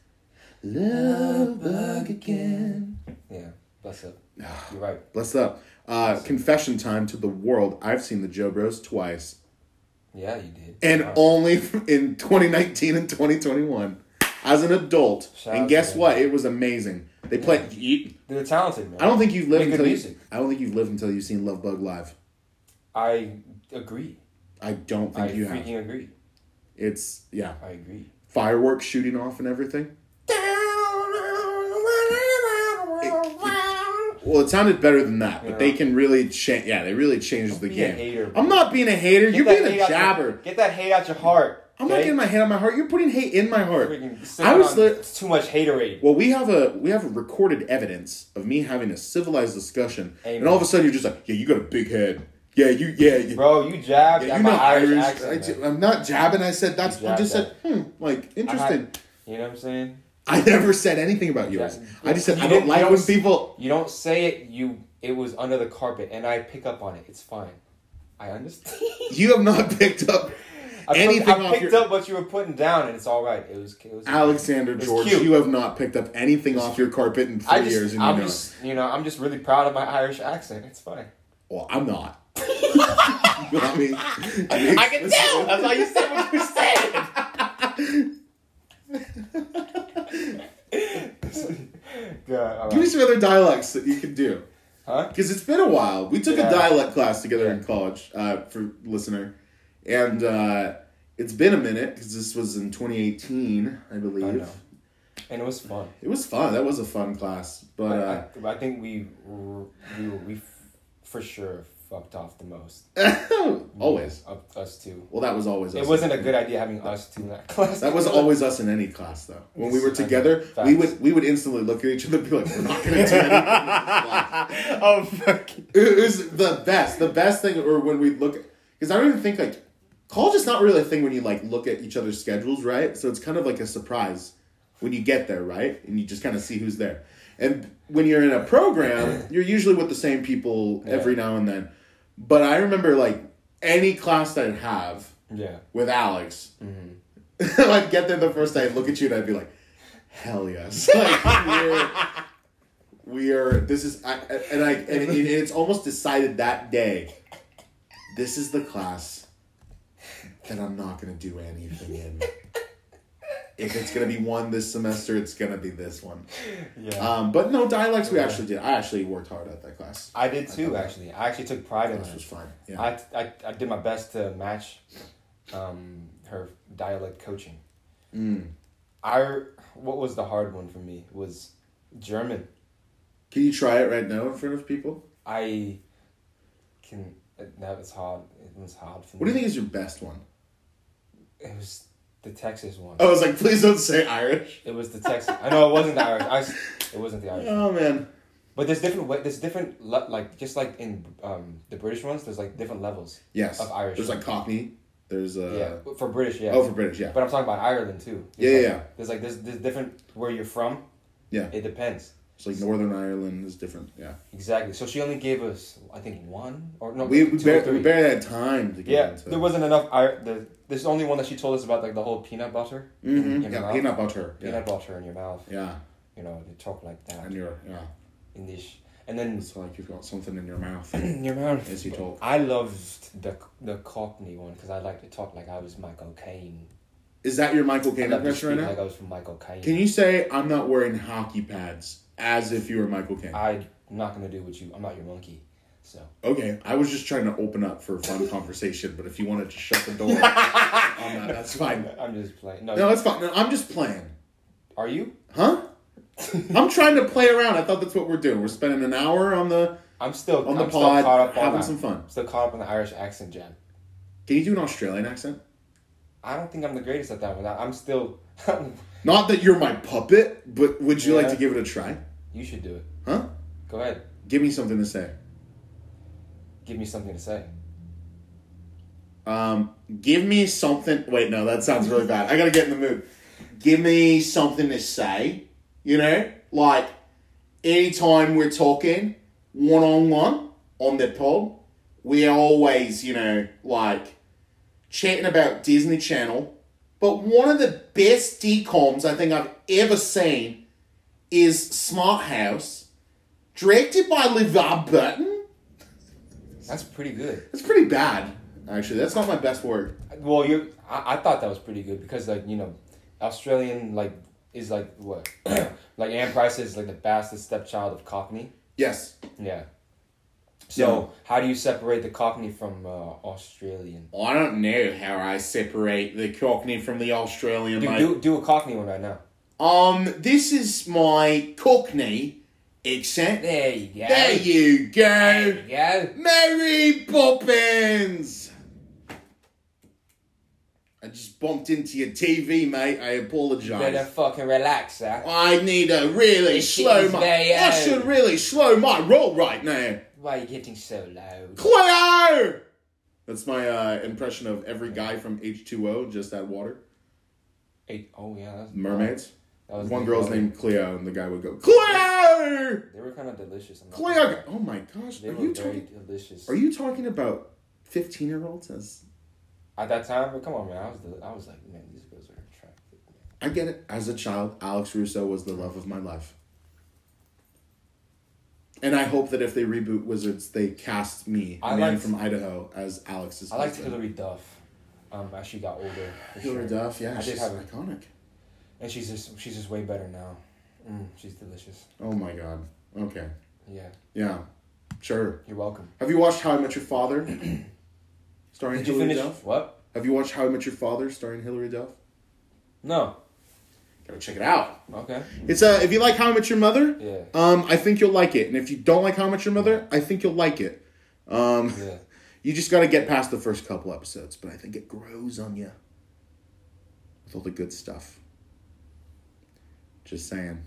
love bug again. Yeah. Bless up. You're right. Bless up. Uh, confession time to the world. I've seen the Jo Bros twice, Yeah, you did. and Wow. only in 2019 and 2021 as an adult. Shout and guess what? It was amazing. They played. You, they're talented, man. I don't think you've lived until you, I don't think you've lived until you've seen Love Bug live. I agree. I don't I think you have. freaking agree. It's yeah, I agree. fireworks shooting off and everything. Well, it sounded better than that, but Yeah. they can really change. Yeah, they really changed Don't the game. hater, I'm not being a hater. Get You're that being a out your- jabber. Get that hate out your heart. I'm not getting my hate on my heart. You're putting hate in my heart. I was the- too much haterade. Well, we have a we have a recorded evidence of me having a civilized discussion, Amen. and all of a sudden you're just like, yeah, you got a big head. Yeah, you yeah. you, Bro, you jabbed yeah, you're my not Irish, Irish. accent. I, am not jabbing. I said that's. You I just jabbed said, hmm, like interesting. You know what I'm saying? I never said anything about yours. Yeah. I just said You I don't like when people. You don't say it. You it was under the carpet, and I pick up on it. It's fine. I understand. You have not picked up I, anything I off picked your. up what you were putting down, and it's all right. It was. It was Alexander It's George, cute. you have not picked up anything off your carpet in three I just, years, and you I'm know. it. just, you know, I'm just really proud of my Irish accent. It's fine. Well, I'm not. I mean, I can tell. That's why you said what you said. God, Give me some other dialects that you can do. Huh? Because it's been a while. We took Yeah. a dialect class together in college uh, for listener, and uh, it's been a minute because this was in 2018, I believe. I know. And it was fun. It was fun. That was a fun class, but I, uh, I, I think we we we for sure fucked off the most. always. Mm, of us two. Well, that was always. Us It wasn't a good idea having us two in that class. That was always us in any class, though. When we were Yes, I know. together, we would we would instantly look at each other and be like, "We're not going to do anything." in this class." oh fucking. It was the best. The best thing, or when we look, because I don't even think like college is not really a thing when you like look at each other's schedules, right? So it's kind of like a surprise when you get there, right? And you just kind of see who's there. And when you're in a program, you're usually with the same people every now and then. But I remember like any class that I'd have Yeah. with Alex, Mm-hmm. I'd get there the first day, I'd look at you, and I'd be like, "Hell yes!" Like we're, we are. This is, I, and I, and it, it's almost decided that day. This is the class that I'm not going to do anything in. If it's going to be one this semester, it's going to be this one. Yeah. Um, but no dialects. We actually did. I actually worked hard at that class. I did too, actually. I actually took pride in This was that. fun. Yeah. I, I, I did my best to match um, her dialect coaching. Mm. I what was the hard one for me was German. Can you try it right now in front of people? I can that was hard. It was hard for me. What do you think is your best one? It was the Texas one. I was like, please don't say Irish. It was the Texas. I know it wasn't the Irish. I, it wasn't the Irish. Oh man. But there's different way. There's different le- like just like in um, the British ones. There's like different levels. Yes. Of Irish. There's like Cockney. There's uh yeah, for British, yeah. Oh for British, yeah. But I'm talking about Ireland too. There's yeah, like, yeah. There's like there's, there's different where you're from. Yeah. It depends. It's like Northern Ireland is different. Yeah. Exactly. So she only gave us, I think, one or no, We we, bar- we barely had time to get yeah, into there wasn't enough. I the there's only one that she told us about, like the whole peanut butter Mhm. your Yeah, mouth. peanut butter. Yeah. Peanut butter in your mouth. Yeah. You know, they talk like that And you're yeah. in this, and then It's like you've got something in your mouth. in your mouth. As you talk. I loved the the Cockney one because I like to talk like I was Michael Caine. Is that your Michael Caine impression right now? like I was from Michael Caine. Can you say I'm not wearing hockey pads as if you were Michael Caine? I'm not gonna do what you. I'm not your monkey. So Okay, I was just trying to open up for a fun conversation, but if you wanted to shut the door on that, that's fine. I'm just playing. No, No, that's fine. No, I'm just playing. are you? Huh? I'm trying to play around. I thought that's what we're doing. We're spending an hour on the I'm still on the I'm pod caught up having that. some fun. Still caught up on the Irish accent jam. Can you do an Australian accent? I don't think I'm the greatest at that one. I'm still. Not that you're my puppet, but would you like to give it a try? You should do it. Huh? Go ahead. Give me something to say. Give me something to say. Um, give me something. Wait, no, that sounds really bad. I gotta get in the mood. Give me something to say. You know, like anytime we're talking one on one on the pod, we're always, you know, like chatting about Disney Channel. But one of the best decoms I think I've ever seen is Smart House, directed by LeVar Burton. That's pretty good. That's pretty bad, actually. That's not my best work. Well, you. I, I thought that was pretty good because, like, you know, Australian like is like what, like Anne Price is like the bastard stepchild of Cockney. Yes. Yeah. So how do you separate the Cockney from uh, Australian? I don't know how I separate the Cockney from the Australian, Do, mate. do do a Cockney one right now. Um, this is my Cockney accent. There you go. There you go. There you go. Mary Poppins! I just bumped into your TV, mate. I apologize. Better fucking relax, huh? I need to really This slow my. I old. should really slow my roll right now. Why are you getting so loud? Cleo! That's my uh, impression of every guy from H2O, Just Add Water. Eight, oh yeah, that's Mermaids. One girl's named Cleo, and the guy would go, Cleo! They were kind of delicious. Cleo! Oh my gosh, They are you talking? delicious. Are you talking about fifteen-year-olds? As At that time, but come on, man. I was the, I was like, man, these girls are attractive. I get it. As a child, Alex Russo was the love of my life, and I hope that if they reboot Wizards, they cast me, I man liked- from Idaho, as Alex's. I liked husband. Hilary Duff. Um, as she got older. Hilary sure. Duff. Yeah, I did she's have iconic. And she's just she's just way better now. Mm, she's delicious. Oh my god. Okay. Yeah, Yeah. Sure. you're welcome. Have you watched How I Met Your Father? starring Did you finish Duff? what? Have you watched How I Met Your Father starring Hilary Duff? No. Gotta check it out. Okay. It's uh if you like How I Met Your Mother, Yeah. um, I think you'll like it. And if you don't like How I Met Your Mother, I think you'll like it. Um, Yeah. you just gotta get past the first couple episodes, but I think it grows on you with all the good stuff. Just saying.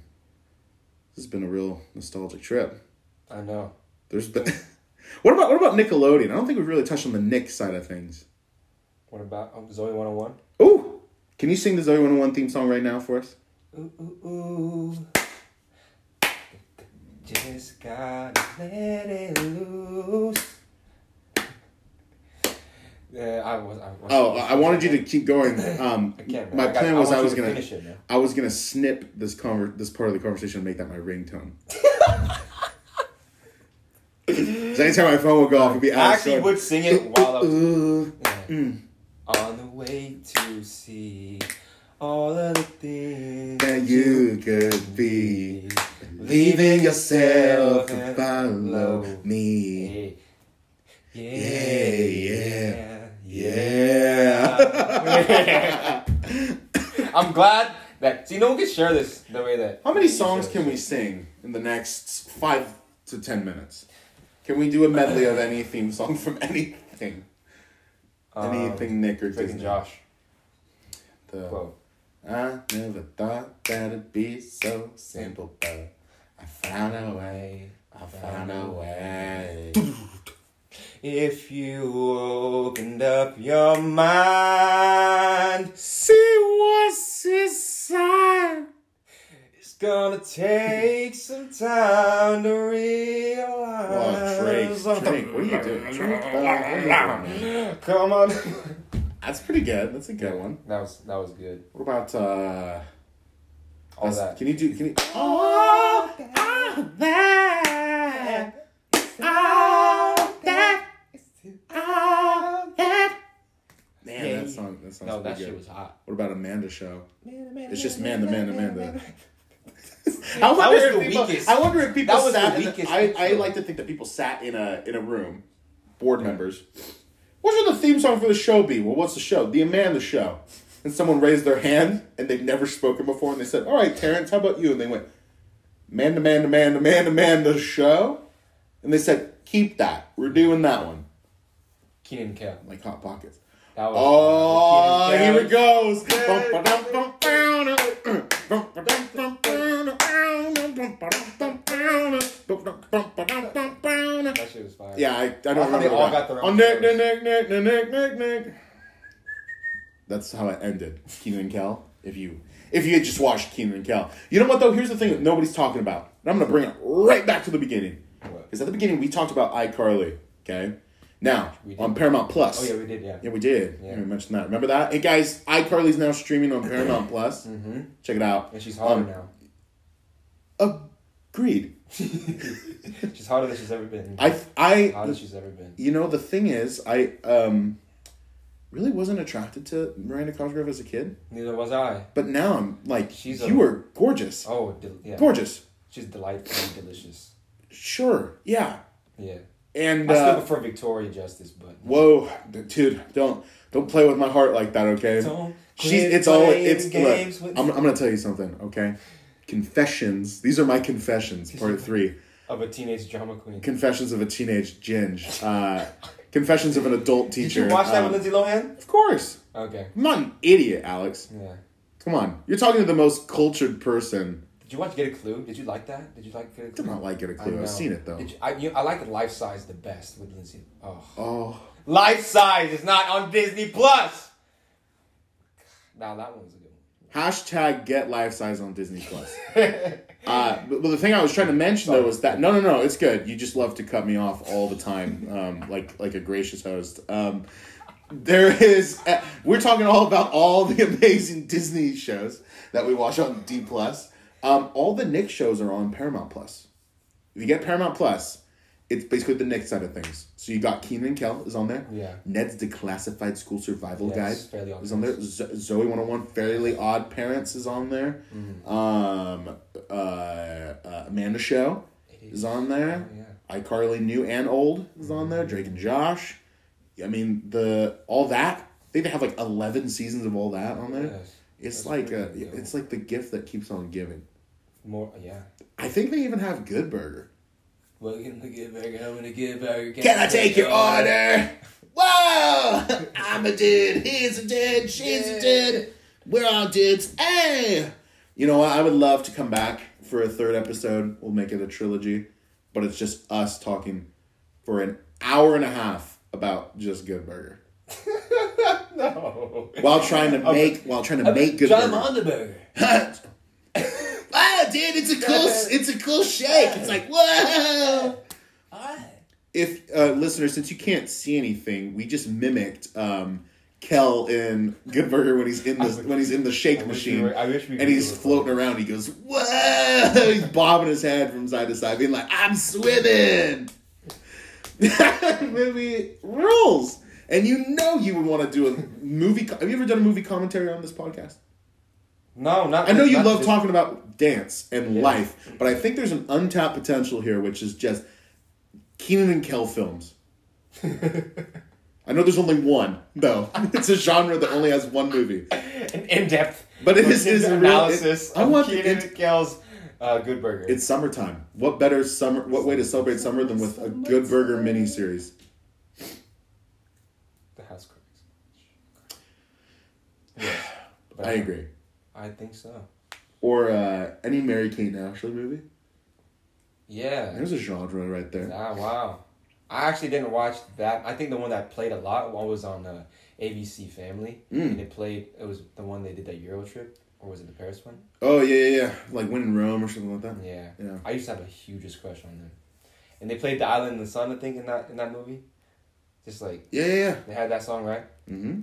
This has been a real nostalgic trip. I know. There's been. what about what about Nickelodeon? I don't think we've really touched on the Nick side of things. What about um, oh, Zoey 101? Ooh, can you sing the Zoey 101 theme song right now for us? Ooh, ooh, ooh. Just gotta let it loose. Yeah, I was. I was Oh, I I wanted you to keep going. Um, I can't. my I got- plan was want I was gonna it. I was gonna snip this conver- this part of the conversation and make that my ringtone. so anytime my phone would go off, it'd be I actually would sing it while I was "Ooh, Yeah. on the way to see all of the things that you could be leaving yourself to follow me." Yeah, Yeah, yeah, Yeah. I'm glad that see no one can share this the way that. How many songs can we sing in the next five to ten minutes? Can we do a medley of any theme song from anything? Um, Anything Nick or Disney? Josh The- quote. I never thought that it'd be so simple, but I found a way. I found a way. If you opened up your mind, See what's inside. it's gonna take some time to realize. Oh, Drake, Drake, what are you doing? Drake, what are you doing. Come on. That's pretty good. That's a good one. That was that was good. What about uh? All let's- that. Can you do? Can you? All that. All that. All that. Man, Yeah, that song. That sounds No, that pretty shit good. was hot. What about Amanda Show? It's It's just man, the man, Amanda. I That wonder was if the people, weakest. I wonder if people That was the sat. in weakest I, I like to think that people sat in a in a room, board members. What should the theme song for the show be? Well, what's the show? The Amanda Show. And someone raised their hand and they've never spoken before, and they said, "All right, Terrence, how about you?" And they went, "Man to man to man to man to man the show," and they said, "Keep that. We're doing that one." Kenan and Kel. Like hot pockets. That was Oh, here it goes. That shit was fire. Yeah, I, I don't how remember. they all got their rap. own Oh, Nick, shows. Nick, Nick, Nick, Nick, Nick, Nick. That's how it ended. Kenan and Kel. If you if you had just watched Kenan and Kel, you know what though? Here's the thing that nobody's talking about. And I'm gonna bring it right back to the beginning. Because at the beginning we talked about iCarly. Okay. Now on Paramount Plus. Oh yeah, we did. Yeah. Yeah, we did. Yeah. Yeah. We mentioned that. Remember that? Hey guys, iCarly's now streaming on Paramount Plus. Mm-hmm. Check it out. And she's hotter Um, now. Agreed. She's hotter than she's ever been. I I hotter than she's ever been. You know, the thing is, I um really wasn't attracted to Miranda Cosgrove as a kid, Neither was I. but now I'm like, She's you a- are gorgeous, Oh, del- yeah. gorgeous. She's delightfully delicious. Sure, yeah, Yeah. And I still uh, prefer Victoria Justice, but whoa, dude, don't don't play with my heart like that, okay? Don't She's it's all it's games look, with- I'm I'm gonna tell you something, okay? Confessions. These are my confessions, part three. of a teenage drama queen. Confessions of a teenage ginge. Uh, confessions of an adult Did teacher. you watch that Um, with Lindsay Lohan? Of course. Okay. I'm not an idiot, Alex. Yeah. Come on. You're talking to the most cultured person. Did you watch Get a Clue? Did you like that? Did you like Get a Clue? I did not like Get a Clue. I've seen it, though. Did you, I, you, I like the Life Size the best with Lindsay. Oh. Oh. Life Size is not on Disney Plus. Now that one's a good one. Hashtag get life size on Disney Plus. uh, but, but the thing I was trying to mention though was that no, no, no, it's good. You just love to cut me off all the time, um, like like a gracious host. Um, there is. Uh, we're talking all about all the amazing Disney shows that we watch on D Plus. Um, all the Nick shows are on Paramount Plus. If you get Paramount Plus, it's basically the Nick side of things. So you got Kenan and Kel is on there. Yeah. Ned's Declassified School Survival Yes, Guide Fairly Odd is on there. Z- Zoey 101 Fairly Odd Parents is on there. Mm-hmm. Um, uh, uh, Amanda Show is on there. Oh, yeah. iCarly New and Old is on there. Drake and Josh. I mean the all that. I think they have like eleven seasons of all that on there. Yes. It's That's like a, it's like the gift that keeps on giving. More, yeah. I think they even have Good Burger. Welcome to Get Burger. I'm gonna get burger. Can I take your order? Whoa! I'm a dude. He's a dude. She's a dude. We're all dudes. Hey! You know what? I would love to come back for a third episode. We'll make it a trilogy, but it's just us talking for an hour and a half about just Good Burger No. while trying to make while trying to make Good John Burger. Mondeberger. wow, dude! It's a cool. It's a cool shake. It's like whoa. if uh, listeners, since you can't see anything, we just mimicked um, Kel in Good Burger when he's in the when he's in the shake I wish we machine were- I wish we and he's do it. floating around. He goes, "Whoa!" He's bobbing his head from side to side, being like, "I'm swimming." That movie rules, and you know you would want to do a movie. Have you ever done a movie commentary on this podcast? No, not. I know you not love this- talking about dance and Yeah. life, but I think there's an untapped potential here, which is just Kenan and Kel films. I know there's only one, though. It's a genre that only has one movie. An in-depth. But it is- is a real- analysis it- I want Kenan and Kel's uh, Good Burger. It's summertime. What better summer? What way to celebrate summer than with a Good Burger miniseries? the house. Yeah, I agree. I think so. Or uh, any Mary Kate Ashley movie. Yeah. There's a genre right there. Ah, wow. I actually didn't watch that. I think the one that played a lot was on uh, ABC Family, Mm. and it played. It was the one they did that Euro trip, or was it the Paris one? Oh yeah, yeah, yeah. Like When in Rome or something like that. Yeah. Yeah. I used to have a hugest crush on them, and they played the Island in the Sun. I think in that in that movie, just like Yeah, yeah, yeah. they had that song right. hmm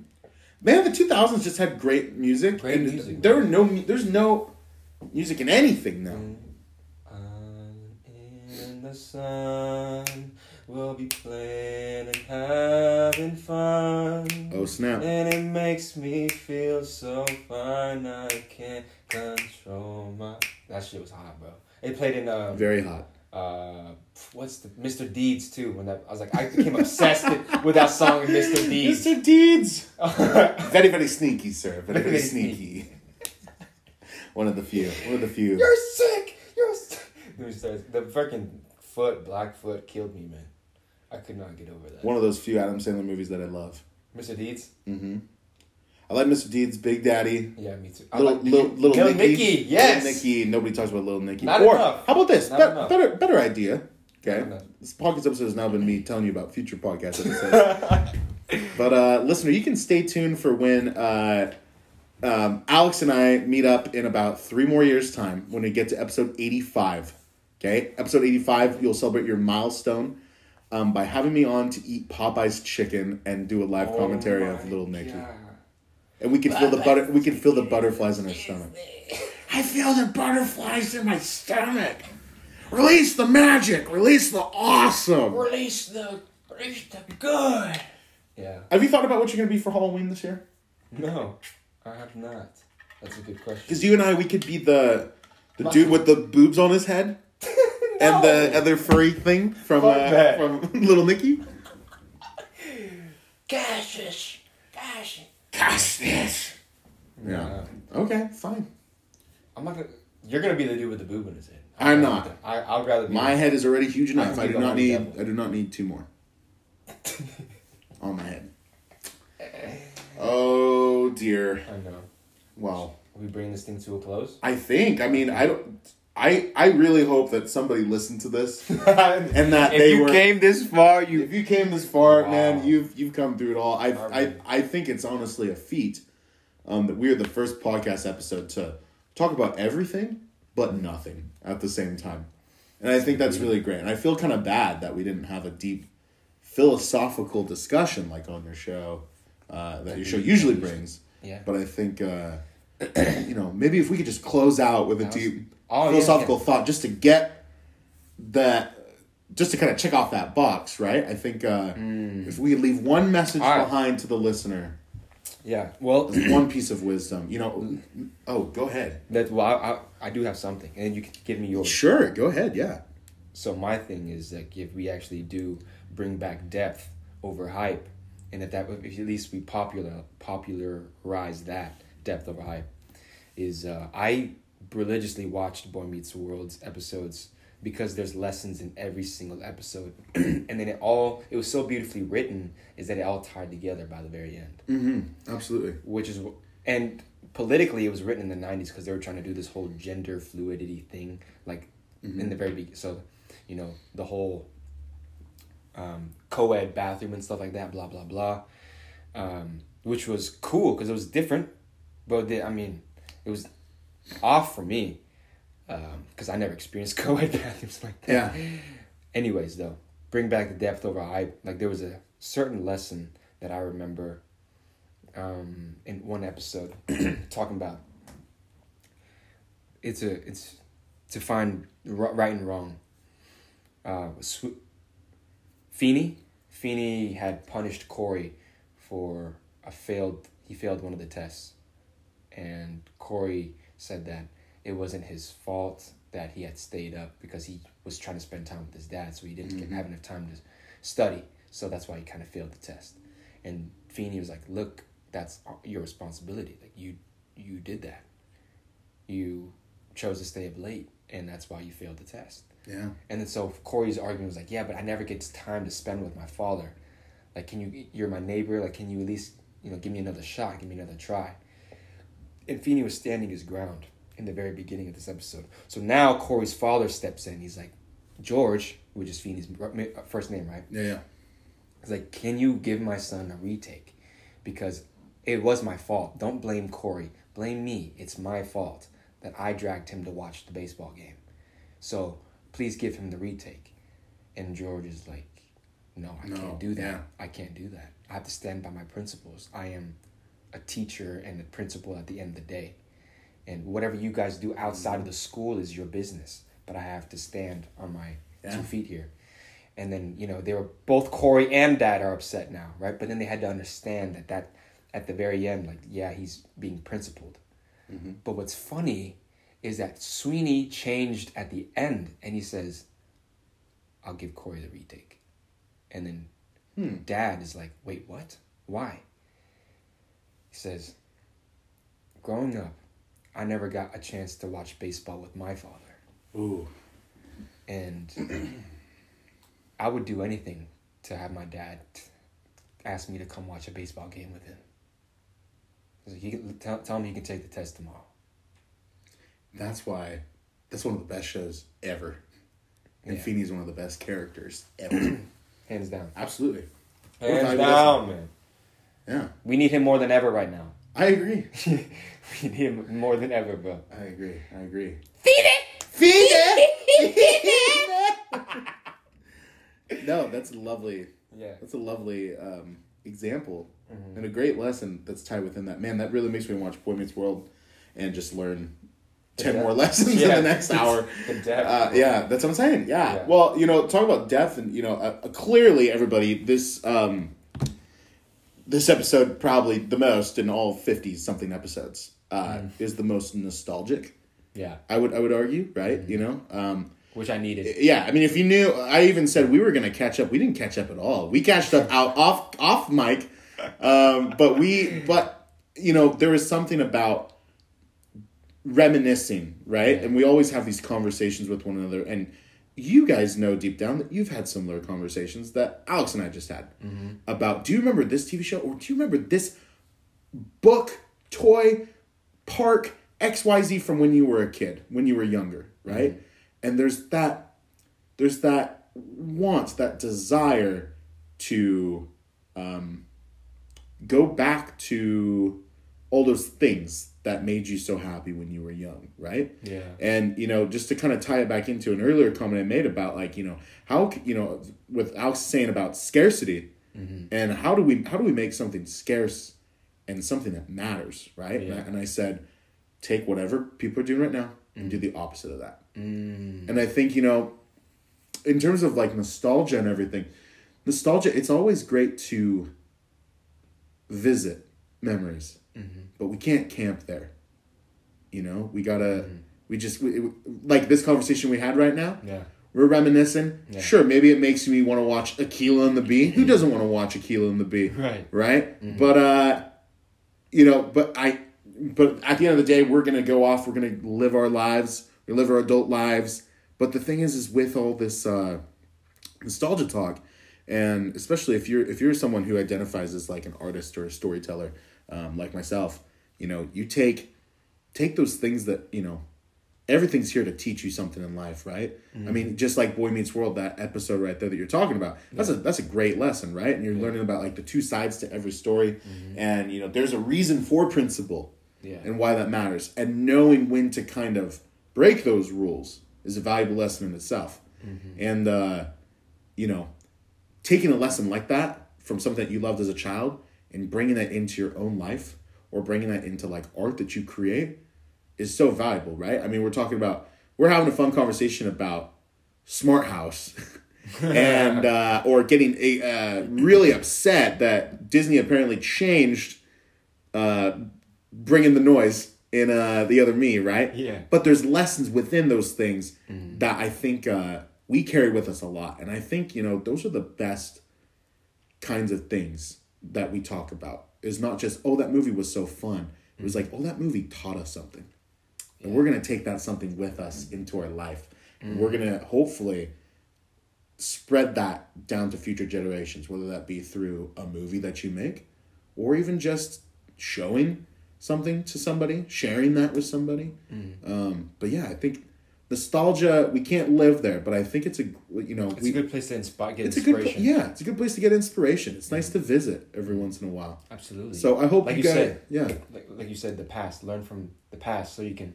Man, the 2000s just had great music. Great music, There man. were no. There's no music in anything now. In the sun, we'll be playing and having fun. Oh snap! And it makes me feel so fine, I can't control my. That shit was hot, bro. It played in uh, Very hot. uh, what's the Mr. Deeds too? When that I was like, I became obsessed with that song Mr. Deeds. Mr. Deeds. Very, very sneaky, sir. Very Very sneaky. One of the few. One of the few. sick. You're sick. He says, The freaking foot, Blackfoot, killed me, man. I could not get over that. One of those few Adam Sandler movies that I love. Mr. Deeds. Mm-hmm. I like Mr. Deeds, Big Daddy, Yeah, me too. I little like little, little, Little Nicky. Nicky, yes. Little Nicky. Nobody talks about Little Nicky. Not or enough. how about this? Not Be- enough. better better idea. Okay. This podcast episode has now been me telling you about future podcast episodes. but uh, listener, you can stay tuned for when uh, um, Alex and I meet up in about three more years' time when we get to episode eighty-five. Okay, episode eighty-five, you'll celebrate your milestone. Um, by having me on to eat Popeye's chicken and do a live commentary Oh of Little Nicky. God. And we can feel the butter. We can feel the butterflies in our stomach. I feel the butterflies in my stomach. Release the magic. Release the awesome. Release the release the good. Yeah. Have you thought about what you're gonna be for Halloween this year? No, I have not. That's a good question. Because you and I, we could be the the dude with the boobs on his head and the other furry thing from Fuck uh, that. from Little Nicky. Cassius, Cassius. Cassius. Yeah. Okay. Fine. I'm not gonna. You're gonna be the dude with the boob in his head. I'm I'd not. rather- I, I'd rather be. My head is already huge enough. I do not need. Devil. I do not need two more on my head. Oh dear. I know. Well, Are we bringing this thing to a close? I think. I mean, I don't. I I really hope that somebody listened to this and that if they you were. came this far, you if you came this far, Wow. man, you've you've come through it all. I I I think it's honestly a feat um, that we are the first podcast episode to talk about everything but nothing at the same time, and I think that's really great. And I feel kind of bad that we didn't have a deep philosophical discussion like on your show uh, that your show usually brings. yeah. But I think uh, you know maybe if we could just close out with a was- deep Oh, philosophical yeah. thought just to get that just to kind of check off that box right i think uh, if we leave one message right. behind to the listener Yeah. Well, one piece of wisdom you know oh go ahead that well, I, I, I do have something, and you can give me yours. sure go ahead yeah So my thing is that if we actually do bring back depth over hype, and if that if at least we popular popularize that depth of hype, is uh, I religiously watched Boy Meets World's episodes because there's lessons in every single episode, and then it all it was so beautifully written is that it all tied together by the very end, mm-hmm. Absolutely. Which is and politically it was written in the 90s because they were trying to do this whole gender fluidity thing like in the very beginning so you know the whole um, co-ed bathroom and stuff like that blah blah blah. Um, which was cool because it was different but i mean it was off for me because i never experienced co-ed bathrooms like that. Yeah. Anyways though bring back the depth over hype like there was a certain lesson that i remember um, in one episode talking about it's a it's to find r- right and wrong uh, Sw- Feeney? Feeney had punished Corey for a failed he failed one of the tests. And Corey said that it wasn't his fault that he had stayed up because he was trying to spend time with his dad so he didn't get, mm-hmm. have enough time to study. So that's why he kind of failed the test. And Feeney was like look that's your responsibility. Like you you did that. You chose to stay up late and that's why you failed the test yeah and then so Corey's argument was like, yeah, but I never get time to spend with my father. Like, can you? You're my neighbor. Like, can you at least you know give me another shot, give me another try? And Feeney was standing his ground in the very beginning of this episode. So now Corey's father steps in. He's like, George, which is Feeney's uh, first name, right? yeah yeah He's like, can you give my son a retake? Because it was my fault. Don't blame Corey. Blame me. It's my fault that I dragged him to watch the baseball game. So please give him the retake. And George is like, no, I No, can't do that. yeah. I can't do that. I have to stand by my principles. I am a teacher and a principal at the end of the day. And whatever you guys do outside of the school is your business. But I have to stand on my Yeah. two feet here. And then, you know, they were both Corey and Dad are upset now, right? But then they had to understand that that at the very end, like, yeah, he's being principled. Mm-hmm. But what's funny is that Sweeney changed at the end and he says, I'll give Corey the retake. And then Hmm. Dad is like, wait, what? Why? He says, growing up, I never got a chance to watch baseball with my father. ooh And I would do anything to have my dad asked me to come watch a baseball game with him. He's like, he can, tell, tell him he can take the test tomorrow. That's why that's one of the best shows ever. And Yeah. Feeney's one of the best characters ever. Hands down. Absolutely. Hands Hands down, man. Yeah. We need him more than ever right now. I agree. we need him more than ever, bro. I agree. I agree. Feed it! Feed it. no, that's a lovely. Yeah. That's a lovely um, example Mm-hmm. and a great lesson that's tied within that. Man, that really makes me watch Boy Meets World and just learn ten depth. more lessons in the next hour. Uh, yeah, that's what I'm saying. Yeah. Yeah. Well, you know, talk about death, and you know, uh, uh, clearly everybody this um, this episode probably the most in all fifty something episodes uh, Mm-hmm. is the most nostalgic. Yeah. I would I would argue, right? Mm-hmm. You know, um, Which I needed. yeah. I mean, if you knew, I even said we were gonna catch up. We didn't catch up at all. We catched up out off off mic, um, but we but you know there was something about reminiscing, right? Yeah. And we always have these conversations with one another, and you guys know deep down that you've had similar conversations that Alex and I just had about. Do you remember this TV show, or do you remember this book, toy, park, X Y Z from when you were a kid, when you were younger, right? And there's that, there's that want, that desire to um, go back to all those things that made you so happy when you were young, right? Yeah. And you know, just to kind of tie it back into an earlier comment I made about like you know how you know with Alex saying about scarcity, mm-hmm. and how do we how do we make something scarce and something that matters, right? Yeah. And I said, take whatever people are doing right now and do mm. the opposite of that. Mm. And I think you know, in terms of like nostalgia and everything, nostalgia it's always great to visit memories, but we can't camp there. You know, we gotta. We just we, it- like this conversation we had right now. Yeah. We're reminiscing. Yeah. Sure, maybe it makes me want to watch Akeelah and the Bee. Who doesn't want to watch Akeelah and the Bee? Right. Right. But uh, you know, but I, but at the end of the day, we're gonna go off. We're gonna live our lives. We live our adult lives. But the thing is, is with all this uh, nostalgia talk, and especially if you're if you're someone who identifies as like an artist or a storyteller, um, like myself, you know, you take take those things that you know everything's here to teach you something in life, right? I mean, just like Boy Meets World, that episode right there that you're talking about, that's a that's a great lesson, right? And you're learning about like the two sides to every story, and you know, there's a reason for principle, Yeah. and why that matters, and knowing when to kind of break those rules is a valuable lesson in itself, and uh, you know, taking a lesson like that from something that you loved as a child and bringing that into your own life or bringing that into like art that you create is so valuable, right? I mean, we're talking about we're having a fun conversation about Smart House, and uh, or getting a, uh, really upset that Disney apparently changed, uh, bringing the noise in uh, the other me, right? Yeah. But there's lessons within those things that I think uh, we carry with us a lot, and I think you know those are the best kinds of things that we talk about. Is not just oh that movie was so fun. It was mm-hmm. like oh that movie taught us something, and we're gonna take that something with us mm-hmm. into our life. And we're mm-hmm. gonna hopefully spread that down to future generations, whether that be through a movie that you make, or even just showing something to somebody, sharing that with somebody. Um, but yeah, I think nostalgia we can't live there, but I think it's a you know It's we, a good place to inspire, get it's a good inspiration. yeah it's a good place to get inspiration. It's nice to visit every once in a while. Absolutely. So I hope like you you guys said, yeah like, like you said, the past. Learn from the past so you can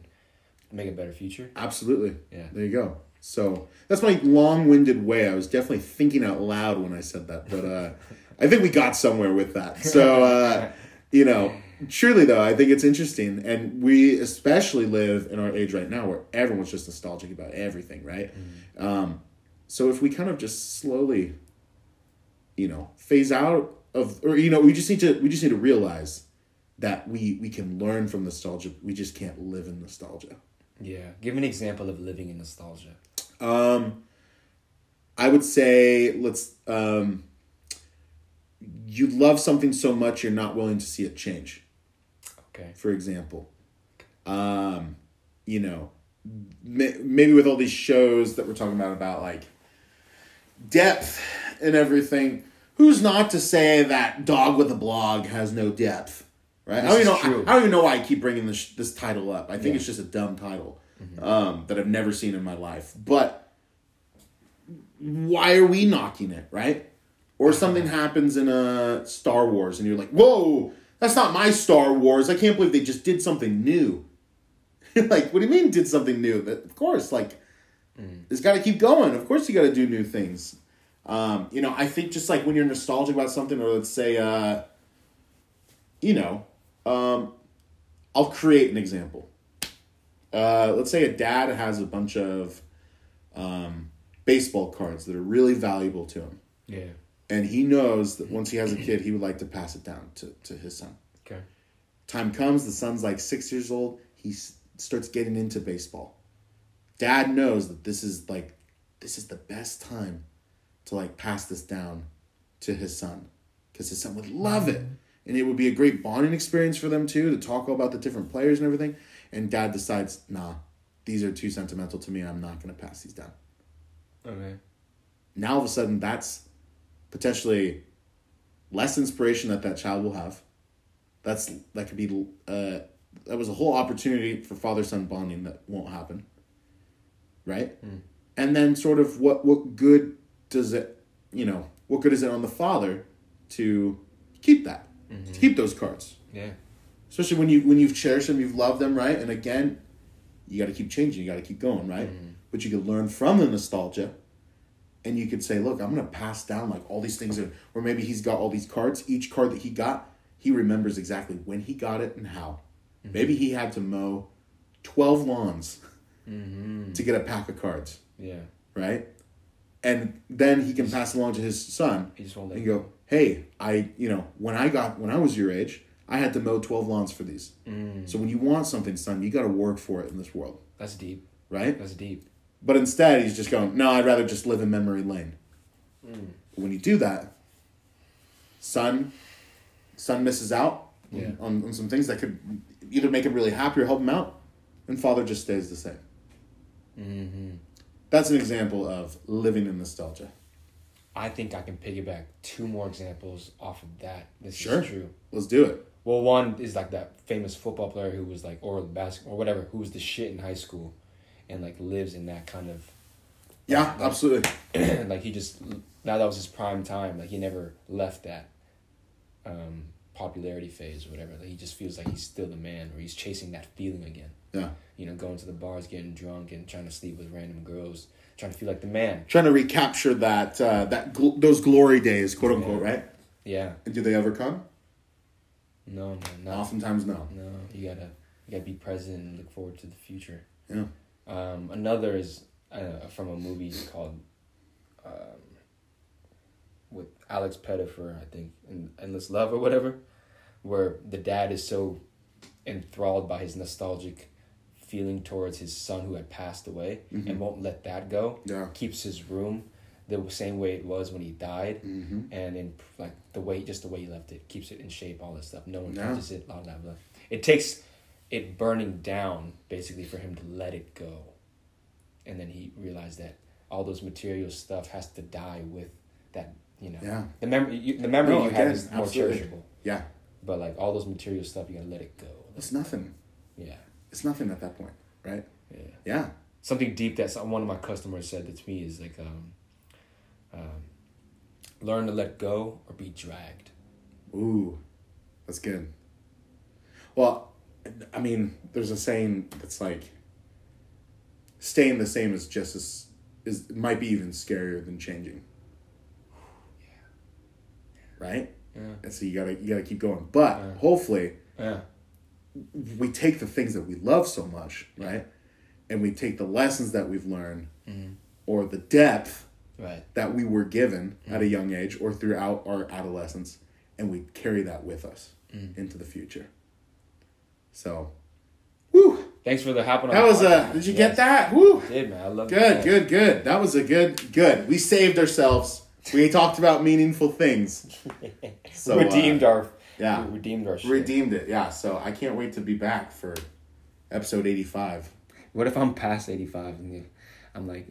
make a better future. absolutely Yeah. there you go. So that's my long-winded way. I was definitely thinking out loud when I said that, but uh, I think we got somewhere with that. So uh, you know, surely though, I think it's interesting, and we especially live in our age right now where everyone's just nostalgic about everything, right? Um, so if we kind of just slowly, you know, phase out of, or you know, we just need to we just need to realize that we we can learn from nostalgia. We just can't live in nostalgia. Yeah. Give an example of living in nostalgia. Um, I would say let's. Um, you love something so much you're not willing to see it change. Okay. For example, um, you know, maybe with all these shows that we're talking about about like depth and everything, who's not to say that Dog with a Blog has no depth, right? I don't even know. true. I, don't even know why I keep bringing this this title up. I think Yeah. Mm-hmm. it's just a dumb title um, that I've never seen in my life. But why are we knocking it, right? Or something happens in a Star Wars, and you're like, "Whoa, that's not my Star Wars! I can't believe they just did something new." like, what do you mean did something new? That of course, like, it's got to keep going. Of course, you got to do new things. Um, you know, I think just like when you're nostalgic about something, or let's say, uh, you know, um, I'll create an example. Uh, let's say a dad has a bunch of um, baseball cards that are really valuable to him, Yeah. And he knows that once he has a kid, he would like to pass it down to, to his son. Okay. Time comes, the son's like six years old. He s- starts getting into baseball. Dad knows that this is like, this is the best time to like pass this down to his son because his son would love it. And it would be a great bonding experience for them too to talk about the different players and everything. And dad decides, nah, these are too sentimental to me. I'm not going to pass these down. Okay. Now all of a sudden, that's potentially less inspiration that that child will have. That's that could be uh, that was a whole opportunity for father son bonding that won't happen. Right, hmm. and then sort of what what good does it you know what good is it on the father to keep that? To mm-hmm. keep those cards. Yeah. especially when you when you've cherished them you've loved them right? And again you got to keep changing you got to keep going right? Mm-hmm. But you can learn from the nostalgia and you could say look i'm going to pass down like all these things or maybe he's got all these cards each card that he got he remembers exactly when he got it and how mm-hmm. maybe he had to mow 12 lawns mm-hmm. to get a pack of cards Yeah. right and then he can pass along to his son He just won't and go, "Hey, I, you know, when I got when I was your age, I had to mow twelve lawns for these. Mm. So when you want something, son, you got to work for it in this world, That's deep. right? That's deep. But instead, he's just going, "No, I'd rather just live in memory lane." When you do that, son, son misses out Yeah. on, on some things that could either make him really happy or help him out, and father just stays the same. Mm-hmm. That's an example of living in nostalgia. I think I can piggyback two more examples off of that. This Sure. is true. Let's do it. Well, one is like that famous football player who was like, or basketball, or whatever, who was the shit in high school, and like lives in that kind of, Yeah, absolutely. like he just now that was his prime time. Like he never left that, um, popularity phase or whatever. Like he just feels like he's still the man, or he's chasing that feeling again. Yeah. You know, going to the bars, getting drunk, and trying to sleep with random girls, trying to feel like the man. trying to recapture that uh, that gl- those glory days, quote unquote, Yeah. right? Yeah. And do they ever come? No, man, not Oftentimes, no. No, you gotta you gotta be present and look forward to the future. Yeah. Um, another is uh, from a movie called um, with Alex Pettyfer, I think, in Endless Love or whatever, where the dad is so enthralled by his nostalgic feeling towards his son who had passed away and won't let that go. Yeah. Keeps his room the same way it was when he died, Mm-hmm. and in like the way just the way he left it keeps it in shape, all that stuff. No one Yeah. touches it, blah blah blah. It takes it burning down basically for him to let it go, and then he realized that all those material stuff has to die with that. You know, Yeah. the memory, you, the memory No, you again, have is more absolutely. cherishable. Yeah. But like all those material stuff, you gotta let it go. It's nothing. Yeah, It's nothing at that point, right? yeah. Yeah. Something deep that some, one of my customers said that to me is like, um, um, learn to let go or be dragged. Ooh, that's good. Well, I mean, there's a saying that's like, staying the same is just as is might be even scarier than changing. Right. Yeah. And so you gotta you gotta keep going, but Yeah. hopefully Yeah. we take the things that we love so much, right? And we take the lessons that we've learned Mhm. or the depth Right. that we were given at a young age or throughout our adolescence and we carry that with us into the future. So, whew, Thanks for the hopping on. that was a, did you Yes. get that? Whew. I did, man. I love Good, good, good. That was a good, good. We saved ourselves. We talked about meaningful things. So, redeemed uh, our. yeah. redeemed our shit. Redeemed it, yeah. So I can't wait to be back for episode 85. What if I'm past eighty five and I'm like,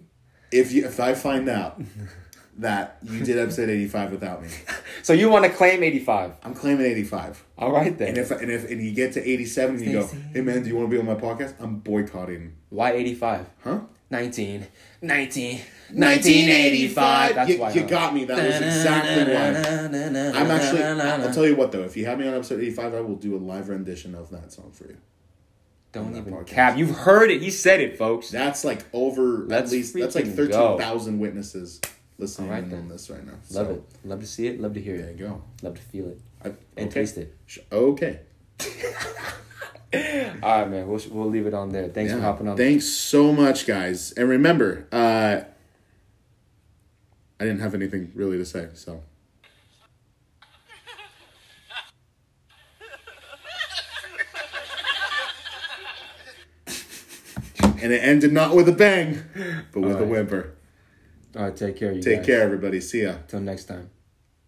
If you if I find out that you did episode 85 without me. So you want to claim 85? I'm claiming 85. All right then. And if and if and you get to 87 and you go, hey man, do you want to be on my podcast? I'm boycotting. Why 85? Huh? 19. 19. 1985. That's you, why. you huh? got me. That was exactly why. I'm actually. I'll tell you what though. If you have me on episode 85, I will do a live rendition of that song for you. Don't that even podcast. cap. You've heard it. He said it, folks. That's like over Let's at least. That's like freaking thirteen thousand witnesses listening right, in on this right now. Love So, it. Love to see it. Love to hear There it. you go. Love to feel it I, and okay. taste it. Okay. All right, man. We'll, we'll leave it on there. Thanks for hopping on. Thanks so much, guys. And remember, uh, I didn't have anything really to say, so. and it ended not with a bang, but with a whimper. All right, take care, you Take guys. care, everybody. See ya. Till next time.